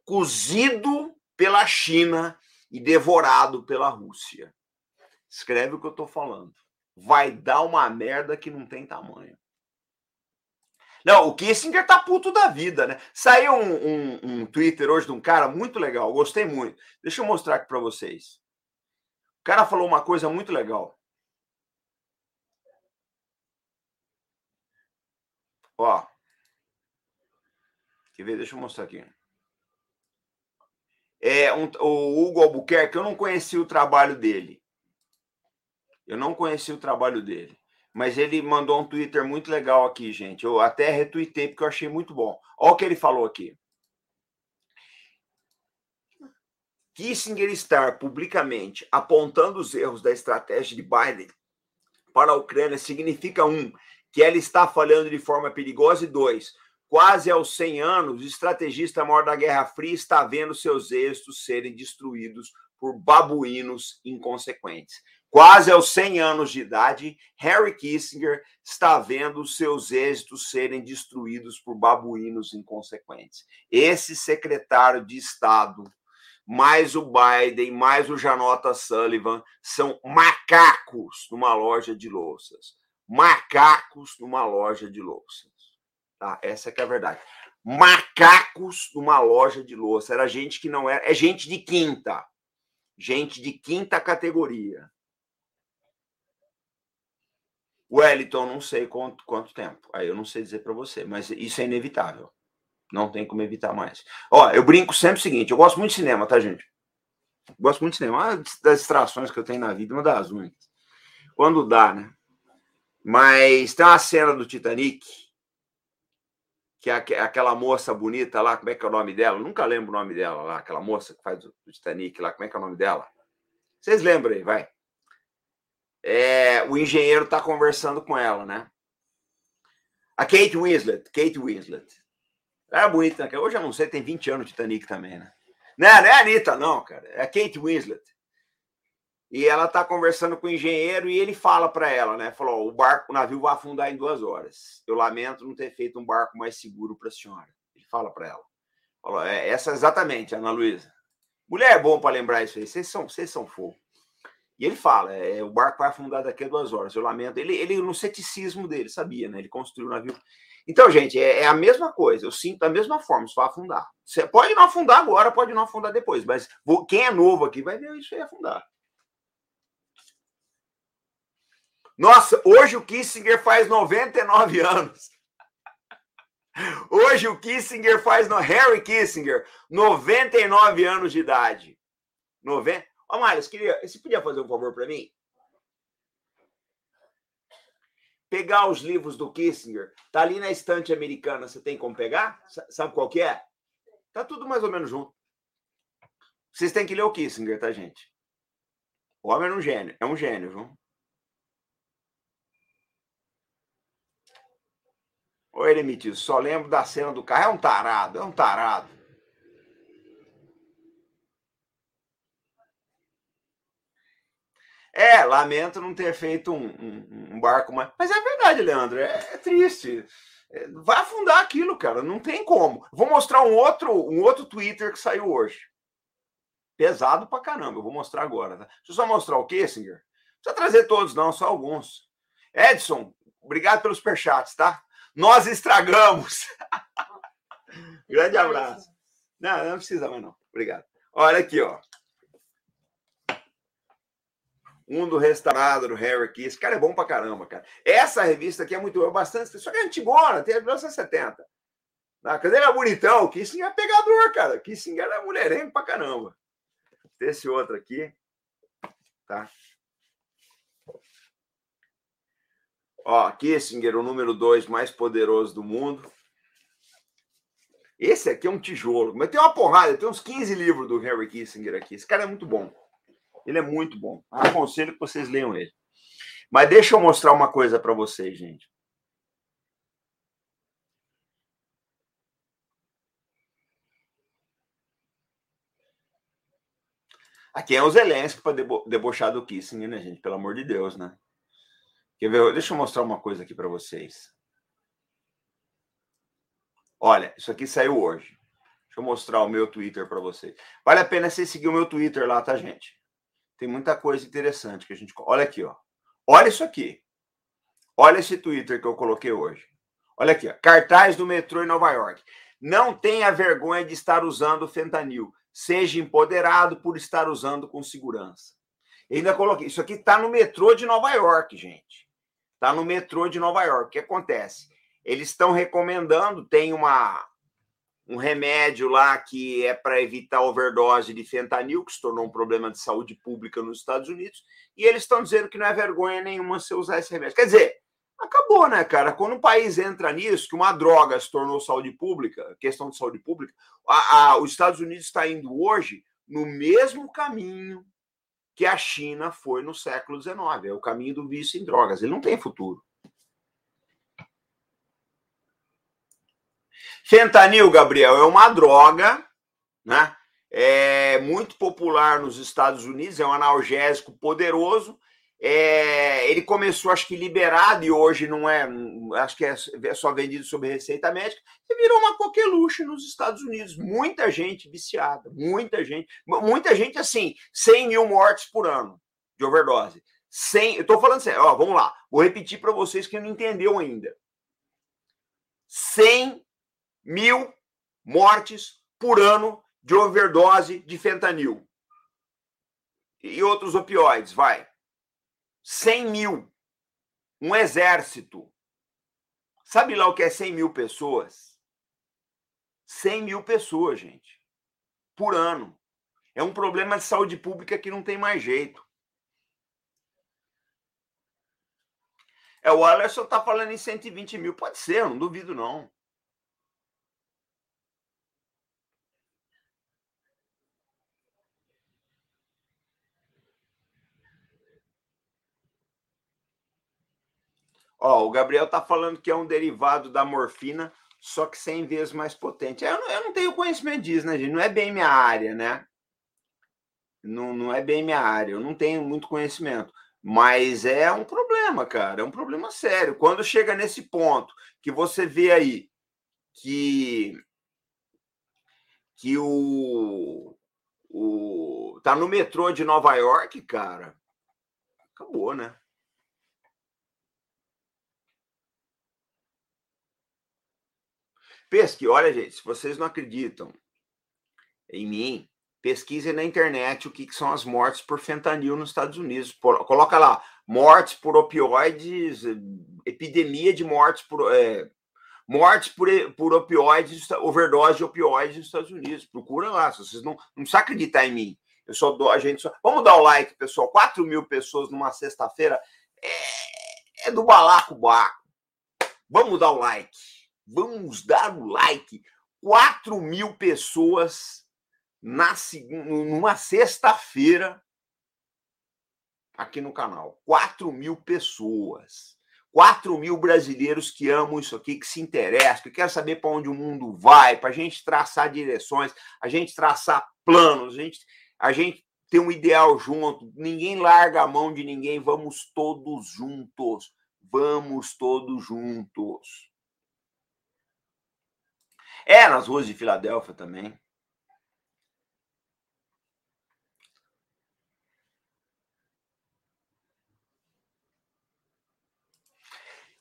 cozido pela China e devorado pela Rússia. Escreve o que eu estou falando. Vai dar uma merda que não tem tamanho. Não, o Kissinger tá puto da vida, né? Saiu um, um, um Twitter hoje de um cara muito legal, gostei muito. Deixa eu mostrar aqui para vocês. O cara falou uma coisa muito legal. Ó. Quer ver? Deixa eu mostrar aqui. É um, o Hugo Albuquerque, eu não conheci o trabalho dele. Eu não conheci o trabalho dele mas ele mandou um Twitter muito legal aqui, gente. Eu até retuitei porque eu achei muito bom. Olha o que ele falou aqui. Kissinger estar publicamente apontando os erros da estratégia de Biden para a Ucrânia significa, um, que ela está falhando de forma perigosa, e dois, quase aos 100 anos, o estrategista maior da Guerra Fria está vendo seus êxitos serem destruídos por babuínos inconsequentes. Quase aos 100 anos de idade, Harry Kissinger está vendo seus êxitos serem destruídos por babuínos inconsequentes. Esse secretário de Estado, mais o Biden, mais o Janota Sullivan, são macacos numa loja de louças. Macacos numa loja de louças. Tá? Essa é a verdade. Macacos numa loja de louça. Era gente que não era. É gente de quinta. Gente de quinta categoria Wellington, não sei quanto, quanto tempo. Aí eu não sei dizer para você, mas isso é inevitável. Não tem como evitar mais. Ó, eu brinco sempre o seguinte: eu gosto muito de cinema, tá, gente? Gosto muito de cinema. Uma das distrações que eu tenho na vida, uma das únicas. Quando dá, né? Mas tem uma cena do Titanic, que é aquela moça bonita lá, como é que é o nome dela? nunca lembro o nome dela lá, aquela moça que faz o Titanic lá, como é que é o nome dela? Vocês lembram aí, vai é, o engenheiro está conversando com ela, né? A Kate Winslet, Kate Winslet. Era bonita, né? Hoje eu não sei, tem 20 anos Titanic também, né? Não, não é a Anitta, não, cara. É a Kate Winslet. E ela tá conversando com o engenheiro e ele fala para ela, né? Falou: o barco, o navio vai afundar em duas horas. Eu lamento não ter feito um barco mais seguro para a senhora. Ele fala para ela. Falou: é, essa exatamente, Ana Luísa. Mulher é bom para lembrar isso aí. Vocês são, vocês são fogo. E ele fala: é, o barco vai afundar daqui a duas horas. Eu lamento. Ele, ele no ceticismo dele, sabia, né? Ele construiu o navio. Então, gente, é, é, a mesma coisa. Eu sinto da mesma forma, isso vai afundar. Você pode não afundar agora, pode não afundar depois, mas vou, quem é novo aqui vai ver isso aí afundar. Nossa, hoje o Kissinger faz 99 anos. Hoje o Kissinger faz, no, Harry Kissinger, 99 anos de idade. 90. Ô, Miles, queria, você podia fazer um favor para mim? Pegar os livros do Kissinger, tá ali na estante americana, você tem como pegar? Sabe qual que é? Tá tudo mais ou menos junto. Vocês têm que ler o Kissinger, tá, gente? O homem é um gênio, é um gênio, viu? Ô, Eremitis, só lembro da cena do carro. É um tarado, é um tarado. É, lamento não ter feito um, um, um barco mais. Mas é verdade, Leandro, é, é triste. É, vai afundar aquilo, cara, não tem como. Vou mostrar um outro, um outro Twitter que saiu hoje. Pesado pra caramba, eu vou mostrar agora. Tá? Deixa eu só mostrar o Kissinger. Não precisa trazer todos, não, só alguns. Edson, obrigado pelos superchats, tá? Nós estragamos. Grande abraço. Não, não precisa mais, não. Obrigado. Olha aqui, ó. Um do restaurado do Harry aqui. Esse cara é bom pra caramba, cara. Essa revista aqui é muito boa, bastante. Só que é antigona, tem 1970. Na é bonitão? Kissinger é pegador, cara. Kissinger é mulherengo pra caramba. Esse outro aqui. Tá? Ó, Kissinger, o número dois mais poderoso do mundo. Esse aqui é um tijolo. Mas tem uma porrada, tem uns 15 livros do Henry Kissinger aqui. Esse cara é muito bom. Ele é muito bom. Aconselho que vocês leiam ele. Mas deixa eu mostrar uma coisa para vocês, gente. Aqui é o Zelensky para debochar do Kissinger, né, gente? Pelo amor de Deus, né? Quer ver? Deixa eu mostrar uma coisa aqui para vocês. Olha, isso aqui saiu hoje. Deixa eu mostrar o meu Twitter para vocês. Vale a pena você seguir o meu Twitter lá, tá, gente? Tem muita coisa interessante que a gente. Olha aqui, ó. Olha isso aqui. Olha esse Twitter que eu coloquei hoje. Olha aqui, ó. cartaz do metrô em Nova York. Não tenha vergonha de estar usando fentanil. Seja empoderado por estar usando com segurança. Eu ainda coloquei. Isso aqui está no metrô de Nova York, gente. Está no metrô de Nova York. O que acontece? Eles estão recomendando, tem uma, um remédio lá que é para evitar overdose de fentanil, que se tornou um problema de saúde pública nos Estados Unidos, e eles estão dizendo que não é vergonha nenhuma você usar esse remédio. Quer dizer, acabou, né, cara? Quando um país entra nisso, que uma droga se tornou saúde pública, questão de saúde pública, a, a, os Estados Unidos está indo hoje no mesmo caminho que a China foi no século XIX. É o caminho do vício em drogas. Ele não tem futuro. Fentanil, Gabriel, é uma droga, né? É muito popular nos Estados Unidos, é um analgésico poderoso é, ele começou, acho que liberado, e hoje não é, acho que é, é só vendido sob receita médica, e virou uma coqueluche nos Estados Unidos. Muita gente viciada, muita gente, muita gente assim, 100 mil mortes por ano de overdose. 100, eu estou falando sério, ó, vamos lá, vou repetir para vocês que não entendeu ainda. 100 mil mortes por ano de overdose de fentanil e outros opioides, vai. 100 mil. Um exército. Sabe lá o que é 100 mil pessoas? 100 mil pessoas, gente. Por ano. É um problema de saúde pública que não tem mais jeito. É, o Alisson está falando em 120 mil. Pode ser, não duvido, não. Ó, o Gabriel tá falando que é um derivado da morfina, só que 100 vezes mais potente. Eu não, eu não tenho conhecimento disso, né, gente? Não é bem minha área, né? Não, não é bem minha área, eu não tenho muito conhecimento. Mas é um problema, cara, é um problema sério. Quando chega nesse ponto que você vê aí que, que o, o tá no metrô de Nova York, cara, acabou, né? Pesque, olha, gente, se vocês não acreditam em mim, pesquisem na internet o que, que são as mortes por fentanil nos Estados Unidos. Por, coloca lá, mortes por opioides, epidemia de mortes por. É, mortes por, por opioides, overdose de opioides nos Estados Unidos. Procura lá, se vocês não, não precisam acreditar em mim. Eu só dou, a gente só. Vamos dar o like, pessoal. 4 mil pessoas numa sexta-feira é, é do balaco baco. Vamos dar o like. Vamos dar o like. 4 mil pessoas na numa sexta-feira aqui no canal. 4 mil pessoas. 4 mil brasileiros que amam isso aqui, que se interessam, que querem saber para onde o mundo vai, para a gente traçar direções, a gente traçar planos, a gente, a gente ter um ideal junto. Ninguém larga a mão de ninguém, vamos todos juntos. Vamos todos juntos. É, nas ruas de Filadélfia também.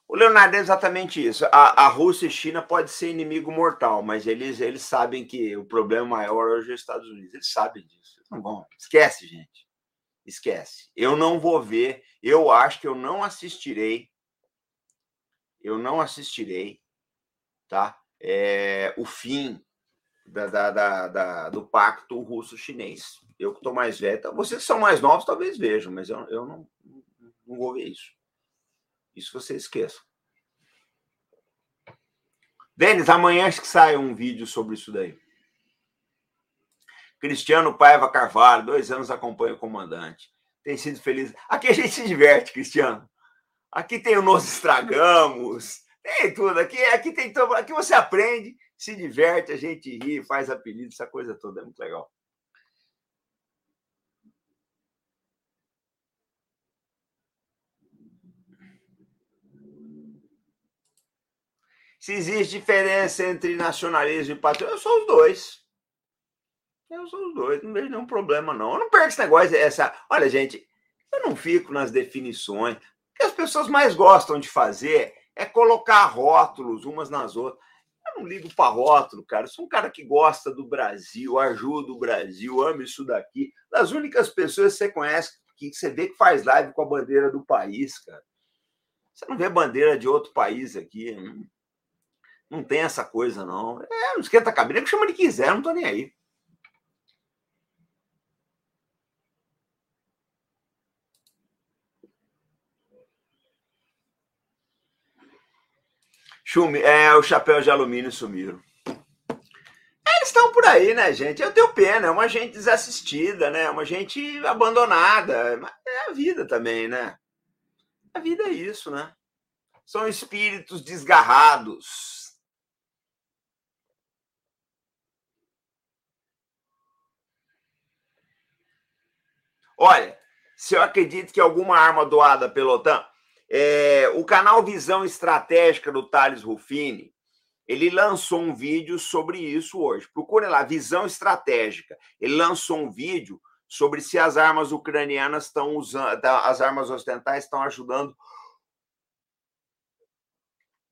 O Leonardo é exatamente isso. A, a Rússia e China pode ser inimigo mortal, mas eles, eles sabem que o problema maior hoje é os Estados Unidos. Eles sabem disso. Não vão. Esquece, gente. Esquece. Eu não vou ver. Eu acho que eu não assistirei. Eu não assistirei, tá? É, o fim da, da, da, do pacto russo-chinês. Eu que estou mais velho, então, vocês que são mais novos talvez vejam, mas eu, eu não, não vou ver isso. Isso vocês esqueçam. Denis, amanhã acho que sai um vídeo sobre isso daí. Cristiano Paiva Carvalho, dois anos acompanha o comandante. Tem sido feliz. Aqui a gente se diverte, Cristiano. Aqui tem o Nós Estragamos, tem tudo. Aqui, aqui tem tudo. Aqui você aprende, se diverte, a gente ri, faz apelido, essa coisa toda. É muito legal. Se existe diferença entre nacionalismo e patriotismo, eu sou os dois. Eu sou os dois, não vejo nenhum problema, não. Eu não perco esse negócio, essa. Olha, gente, eu não fico nas definições. O que as pessoas mais gostam de fazer é colocar rótulos umas nas outras. Eu não ligo para rótulo, cara. Eu sou um cara que gosta do Brasil, ajuda o Brasil, ama isso daqui. Das únicas pessoas que você conhece, que você vê que faz live com a bandeira do país, cara. Você não vê bandeira de outro país aqui. Não, não tem essa coisa, não. É, não esquenta a cabeça, que chama de quiser, não tô nem aí. Chumi, é, o chapéu de alumínio sumiram. Eles estão por aí, né, gente? Eu tenho pena, é uma gente desassistida, né? Uma gente abandonada. Mas é a vida também, né? A vida é isso, né? São espíritos desgarrados. Olha, se eu acredito que alguma arma doada pela OTAN, é, o canal Visão Estratégica do Thales Rufini, ele lançou um vídeo sobre isso hoje. Procure lá, Visão Estratégica. Ele lançou um vídeo sobre se as armas ucranianas estão usando, tá, as armas ocidentais estão ajudando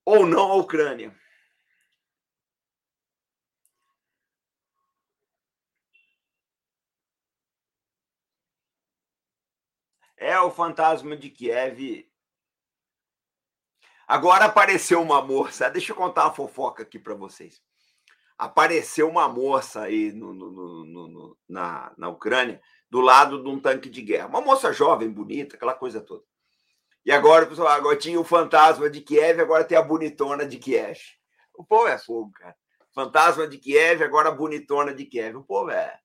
ou não a Ucrânia. É o fantasma de Kiev Agora apareceu uma moça. Deixa eu contar uma fofoca aqui para vocês. Apareceu uma moça aí no, no, no, na, na Ucrânia, do lado de um tanque de guerra. Uma moça jovem, bonita, aquela coisa toda. E agora, pessoal, agora tinha o fantasma de Kiev, agora tem a bonitona de Kiev. O povo é fogo, cara. Fantasma de Kiev, agora a bonitona de Kiev. O povo é.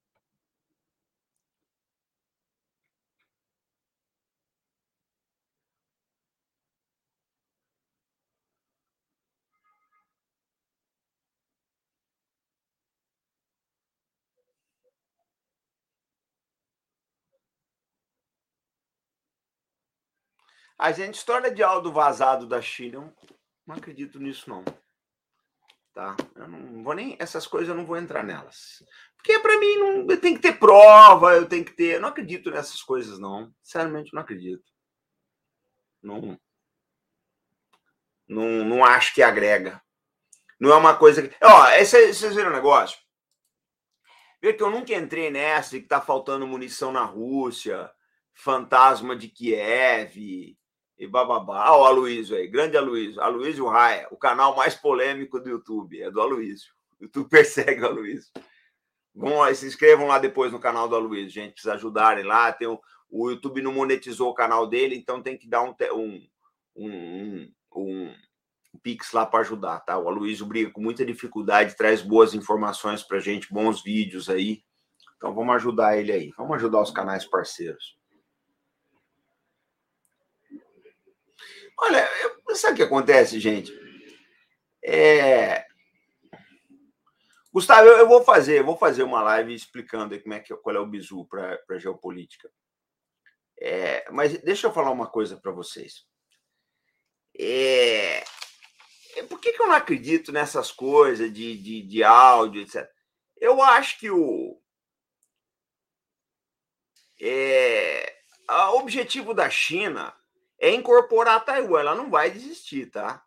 A gente, história de áudio vazado da China, eu não acredito nisso, não. Tá? Eu não vou nem. Essas coisas eu não vou entrar nelas. Porque para mim não, eu tenho que ter prova, eu tenho que ter. Eu não acredito nessas coisas, não. Sinceramente, não acredito. Não. Não, não acho que agrega. Não é uma coisa que. Ó, esse, vocês viram o negócio? Vê que eu nunca entrei nessa de que tá faltando munição na Rússia, fantasma de Kiev e bababá. Ah, o Aloysio aí, grande Aloysio. Aloysio Raia, o canal mais polêmico do YouTube, é do Aloysio. O YouTube persegue o Aloysio. Lá, se inscrevam lá depois no canal do Aloysio, gente, precisa ajudarem lá. Tem o, o YouTube não monetizou o canal dele, então tem que dar um, um, um, um Pix lá para ajudar, tá? O Aloysio briga com muita dificuldade, traz boas informações para gente, bons vídeos aí. Então vamos ajudar ele aí. Vamos ajudar os canais parceiros. Olha, sabe o que acontece, gente? É... Gustavo, eu, vou fazer, eu vou fazer uma live explicando como é que qual é o bizu para geopolítica. É, mas deixa eu falar uma coisa para vocês. É, é, por que, que eu não acredito nessas coisas de, de, de áudio, etc? Eu acho que o, é, o objetivo da China é incorporar Taiwan. Ela não vai desistir, tá?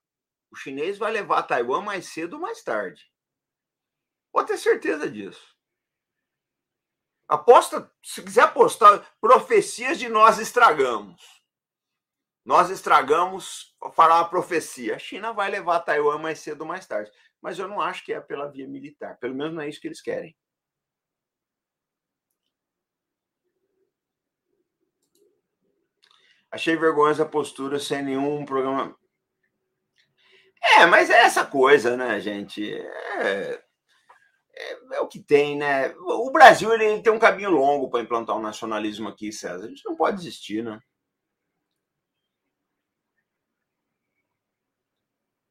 O chinês vai levar Taiwan mais cedo ou mais tarde. Pode ter certeza disso. Aposta, se quiser apostar, profecias de nós estragamos. Nós estragamos, fará uma profecia. A China vai levar Taiwan mais cedo ou mais tarde. Mas eu não acho que é pela via militar. Pelo menos não é isso que eles querem. Achei vergonhosa a postura sem nenhum programa. É, mas é essa coisa, né, gente? É, é, é o que tem, né? O Brasil ele, ele tem um caminho longo para implantar o um nacionalismo aqui, César. A gente não pode desistir, né?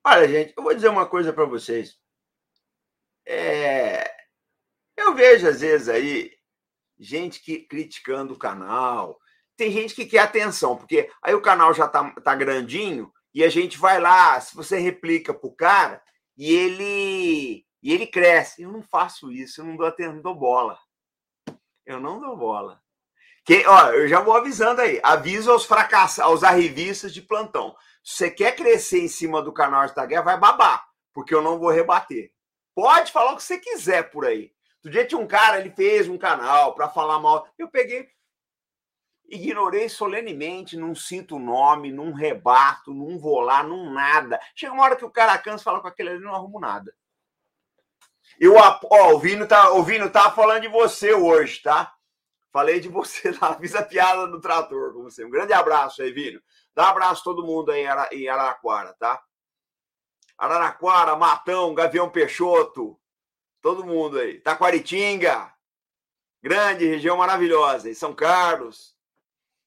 Olha, gente, eu vou dizer uma coisa para vocês. É, eu vejo às vezes aí gente que criticando o canal. Tem gente que quer atenção, porque aí o canal já tá, tá grandinho e a gente vai lá, se você replica pro cara e ele e ele cresce. Eu não faço isso, eu não dou, não dou bola. Eu não dou bola. Que, ó, eu já vou avisando aí. Aviso aos fracassados, aos arrivistas de plantão. Se você quer crescer em cima do canal da Guerra, vai babar, porque eu não vou rebater. Pode falar o que você quiser por aí. Outro dia tinha um cara, ele fez um canal para falar mal. Eu peguei, ignorei solenemente, não sinto o nome, não rebato, não vou lá, não nada. Chega uma hora que o cara cansa fala com aquele ali, não arrumo nada. Eu, ó, o Vino tá, o Vino tá falando de você hoje, tá? Falei de você lá, fiz a piada no trator com você. Um grande abraço aí, Vino. Dá um abraço a todo mundo aí em Araraquara, tá? Araraquara, Matão, Gavião Peixoto, todo mundo aí. Taquaritinga, grande região maravilhosa. Em São Carlos,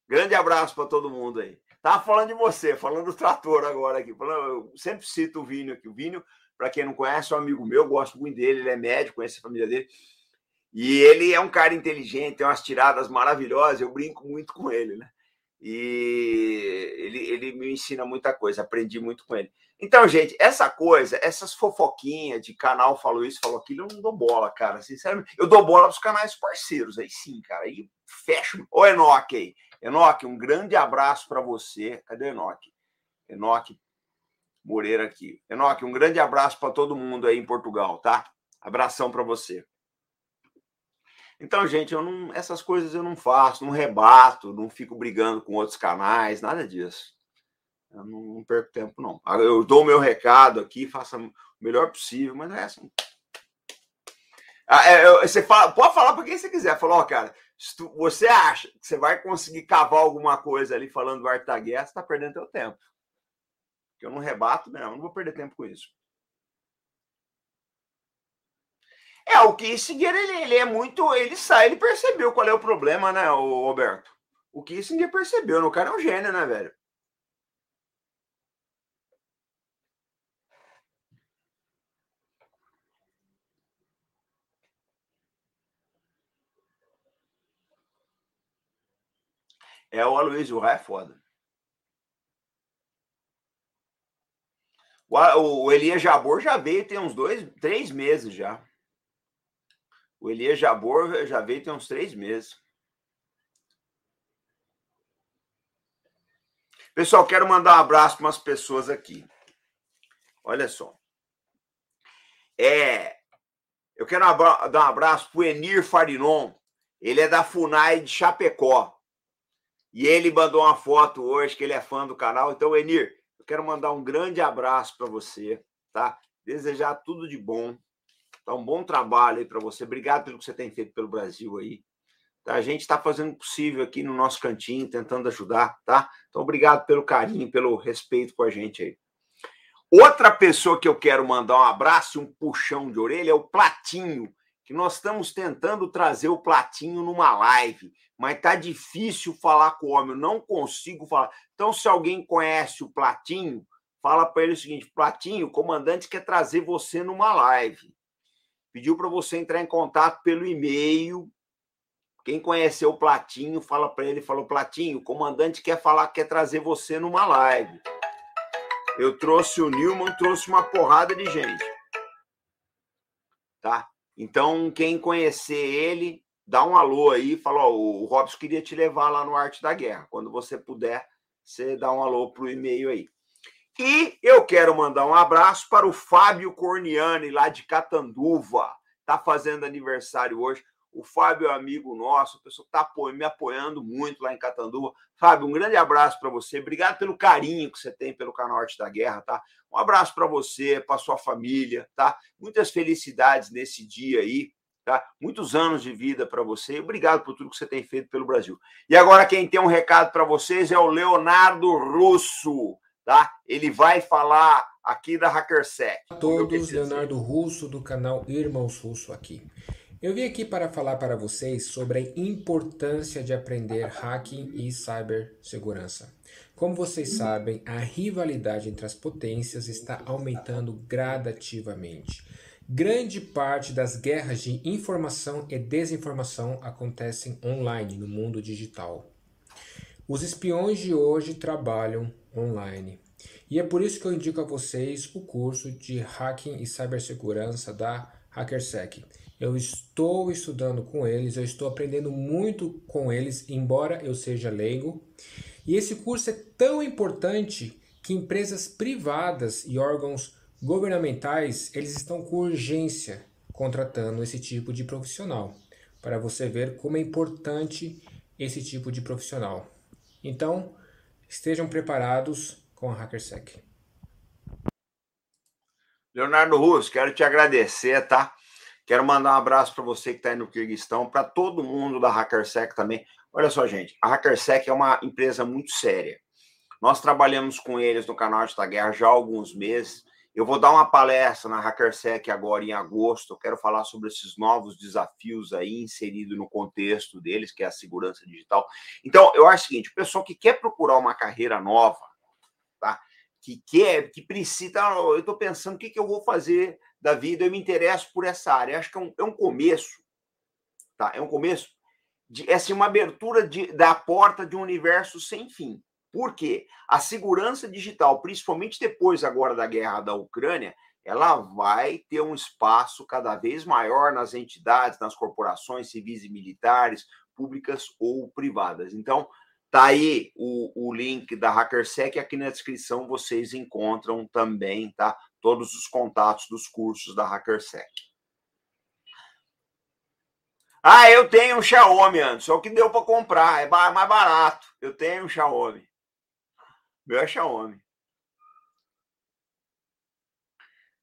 grande abraço para todo mundo aí. Tava falando de você, falando do trator agora aqui. Eu sempre cito o Vínio aqui. O Vínio, para quem não conhece, é um amigo meu, gosto muito dele, ele é médico, conhece a família dele. E ele é um cara inteligente, tem umas tiradas maravilhosas, eu brinco muito com ele, né? E ele, ele me ensina muita coisa, aprendi muito com ele. Então, gente, essa coisa, essas fofoquinhas de canal falou isso, falou aquilo, eu não dou bola, cara. Sinceramente, eu dou bola para os canais parceiros, aí sim, cara. Aí fecho. Ô, Enoque aí. Enoque, um grande abraço para você. Cadê o Enoque? Enoque Moreira aqui. Enoque, um grande abraço para todo mundo aí em Portugal, tá? Abração para você. Então, gente, eu não, essas coisas eu não faço, não rebato, não fico brigando com outros canais, nada disso. Eu não, não perco tempo, não. Eu dou o meu recado aqui, faça o melhor possível, mas é assim. Ah, é, você fala, pode falar para quem você quiser. Falou, ó, cara, se tu, você acha que você vai conseguir cavar alguma coisa ali falando do Guerra, você está perdendo seu tempo. Eu não rebato, eu não vou perder tempo com isso. É, o Kissinger, ele, ele é muito. Ele sai, ele percebeu qual é o problema, né, o Roberto? O Kissinger percebeu, né? o cara é um gênio, né, velho? É o Aloysio, o é foda. O, o Elias Jabor já veio tem uns dois, três meses já. O Elias Jabor já veio tem uns três meses. Pessoal, quero mandar um abraço para umas pessoas aqui. Olha só. É, eu quero dar um abraço para o Enir Farinon. Ele é da FUNAI de Chapecó. E ele mandou uma foto hoje que ele é fã do canal. Então, Enir, eu quero mandar um grande abraço para você, tá? Desejar tudo de bom. Tá um bom trabalho aí para você. Obrigado pelo que você tem feito pelo Brasil aí. Tá? A gente está fazendo o possível aqui no nosso cantinho, tentando ajudar, tá? Então, obrigado pelo carinho, pelo respeito com a gente aí. Outra pessoa que eu quero mandar um abraço um puxão de orelha é o Platinho, que nós estamos tentando trazer o Platinho numa live, mas tá difícil falar com o homem, eu não consigo falar. Então, se alguém conhece o Platinho, fala para ele o seguinte: Platinho, o comandante quer trazer você numa live. Pediu para você entrar em contato pelo e-mail. Quem conheceu o Platinho, fala para ele, falou: Platinho, o comandante quer falar, quer trazer você numa live. Eu trouxe o Newman, trouxe uma porrada de gente. Tá? Então, quem conhecer ele, dá um alô aí, fala, ó, o Robson queria te levar lá no Arte da Guerra. Quando você puder, você dá um alô pro e-mail aí. E eu quero mandar um abraço para o Fábio Corniani, lá de Catanduva. Tá fazendo aniversário hoje. O Fábio é amigo nosso, a pessoa está me apoiando muito lá em Catanduva. Fábio, um grande abraço para você. Obrigado pelo carinho que você tem pelo canal Arte da Guerra, tá? Um abraço para você, para sua família, tá? Muitas felicidades nesse dia aí, tá? Muitos anos de vida para você. Obrigado por tudo que você tem feito pelo Brasil. E agora quem tem um recado para vocês é o Leonardo Russo, tá? Ele vai falar aqui da HackerSec. A todos, Leonardo Russo do canal Irmãos Russo aqui. Eu vim aqui para falar para vocês sobre a importância de aprender hacking e cibersegurança. Como vocês sabem, a rivalidade entre as potências está aumentando gradativamente. Grande parte das guerras de informação e desinformação acontecem online, no mundo digital. Os espiões de hoje trabalham online. E é por isso que eu indico a vocês o curso de Hacking e Cibersegurança da HackerSec eu estou estudando com eles, eu estou aprendendo muito com eles, embora eu seja leigo. E esse curso é tão importante que empresas privadas e órgãos governamentais, eles estão com urgência contratando esse tipo de profissional, para você ver como é importante esse tipo de profissional. Então, estejam preparados com a HackerSec. Leonardo Russo, quero te agradecer, tá? Quero mandar um abraço para você que está aí no Kirguistão, para todo mundo da HackerSec também. Olha só, gente, a HackerSec é uma empresa muito séria. Nós trabalhamos com eles no canal de Guerra já há alguns meses. Eu vou dar uma palestra na HackerSec agora em agosto. Eu quero falar sobre esses novos desafios aí inseridos no contexto deles, que é a segurança digital. Então, eu acho o seguinte: o pessoal que quer procurar uma carreira nova, tá? Que quer, que precisa, eu estou pensando o que, que eu vou fazer da vida, eu me interesso por essa área. Acho que é um, é um começo, tá? É um começo, de, é assim, uma abertura de, da porta de um universo sem fim. Por quê? A segurança digital, principalmente depois agora da guerra da Ucrânia, ela vai ter um espaço cada vez maior nas entidades, nas corporações civis e militares, públicas ou privadas. Então, tá aí o, o link da HackerSec, aqui na descrição vocês encontram também, tá? todos os contatos dos cursos da HackerSec. Ah, eu tenho um Xiaomi, antes, só que deu para comprar, é mais barato. Eu tenho um Xiaomi. Meu é Xiaomi.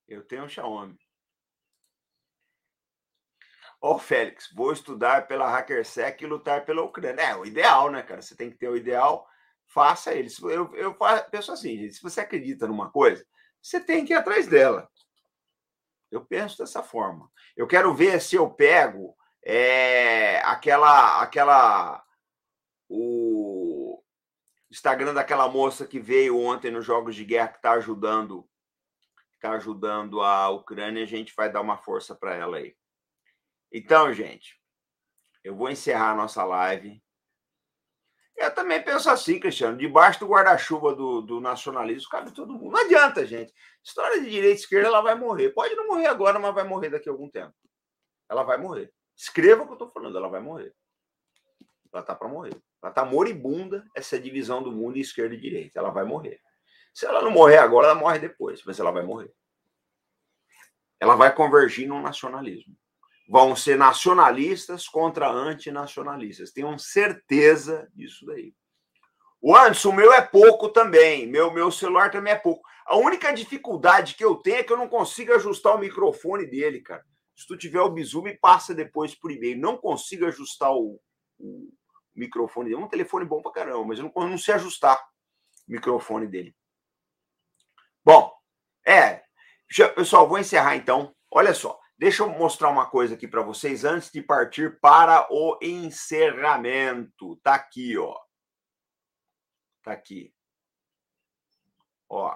Eu tenho um Xiaomi. Ó, oh, Félix, vou estudar pela HackerSec e lutar pela Ucrânia. É o ideal, né, cara? Você tem que ter o ideal, faça ele. Eu, eu penso assim, gente, se você acredita numa coisa, você tem que ir atrás dela. Eu penso dessa forma. Eu quero ver se eu pego é, aquela, aquela, o Instagram daquela moça que veio ontem nos Jogos de Guerra que está ajudando, está ajudando a Ucrânia. A gente vai dar uma força para ela aí. Então, gente, eu vou encerrar a nossa live. Eu também penso assim, Cristiano. Debaixo do guarda-chuva do, do nacionalismo cabe todo mundo. Não adianta, gente. História de direita e esquerda, ela vai morrer. Pode não morrer agora, mas vai morrer daqui a algum tempo. Ela vai morrer. Escreva o que eu estou falando, ela vai morrer. Ela está para morrer. Ela está moribunda, essa divisão do mundo esquerda e direita. Ela vai morrer. Se ela não morrer agora, ela morre depois, mas ela vai morrer. Ela vai convergir no nacionalismo. Vão ser nacionalistas contra antinacionalistas. Tenham certeza disso daí. O Anderson, o meu é pouco também. Meu, meu celular também é pouco. A única dificuldade que eu tenho é que eu não consigo ajustar o microfone dele, cara. Se tu tiver o bizu, me passa depois por e-mail. Não consigo ajustar o, o microfone dele. É um telefone bom pra caramba, mas eu não, não sei ajustar o microfone dele. Bom, é. Pessoal, vou encerrar então. Olha só, deixa eu mostrar uma coisa aqui para vocês antes de partir para o encerramento. Tá aqui, ó. Tá aqui. Ó.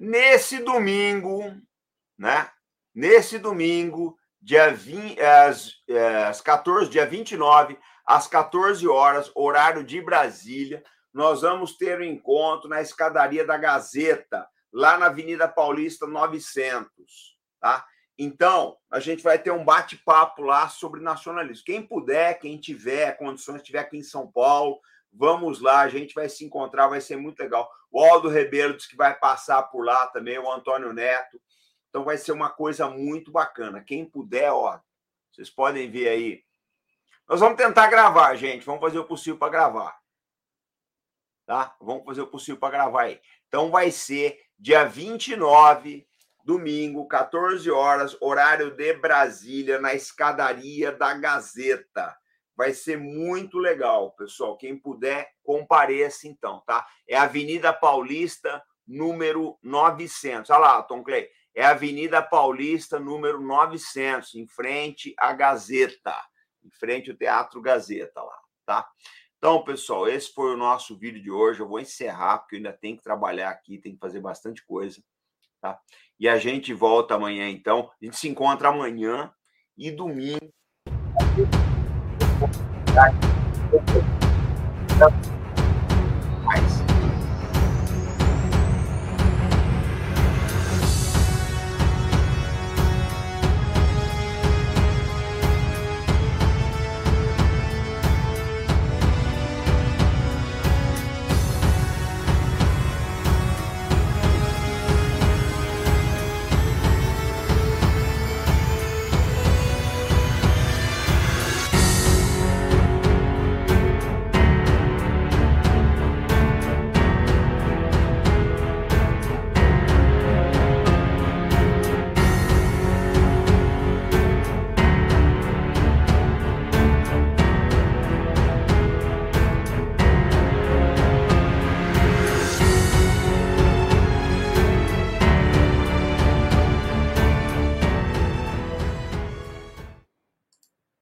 Nesse domingo, né? Nesse domingo, dia 20, às, às 14, dia 29, às 14 horas, horário de Brasília, nós vamos ter um encontro na escadaria da Gazeta, lá na Avenida Paulista 900, tá? Então, a gente vai ter um bate-papo lá sobre nacionalismo. Quem puder, quem tiver condições, estiver aqui em São Paulo, vamos lá, a gente vai se encontrar, vai ser muito legal. O Aldo Rebelo disse que vai passar por lá também, o Antônio Neto. Então, vai ser uma coisa muito bacana. Quem puder, ó, vocês podem ver aí nós vamos tentar gravar, gente. Vamos fazer o possível para gravar. Tá? Vamos fazer o possível para gravar aí. Então vai ser dia 29, domingo, 14 horas, horário de Brasília, na escadaria da Gazeta. Vai ser muito legal, pessoal. Quem puder, compareça então, tá? É Avenida Paulista, número 900. Olha lá, Tom Clay. É Avenida Paulista, número 900, em frente à Gazeta em frente ao Teatro Gazeta lá, tá? Então, pessoal, esse foi o nosso vídeo de hoje. Eu vou encerrar, porque eu ainda tenho que trabalhar aqui, tem que fazer bastante coisa, tá? E a gente volta amanhã, então. A gente se encontra amanhã e domingo. Tá?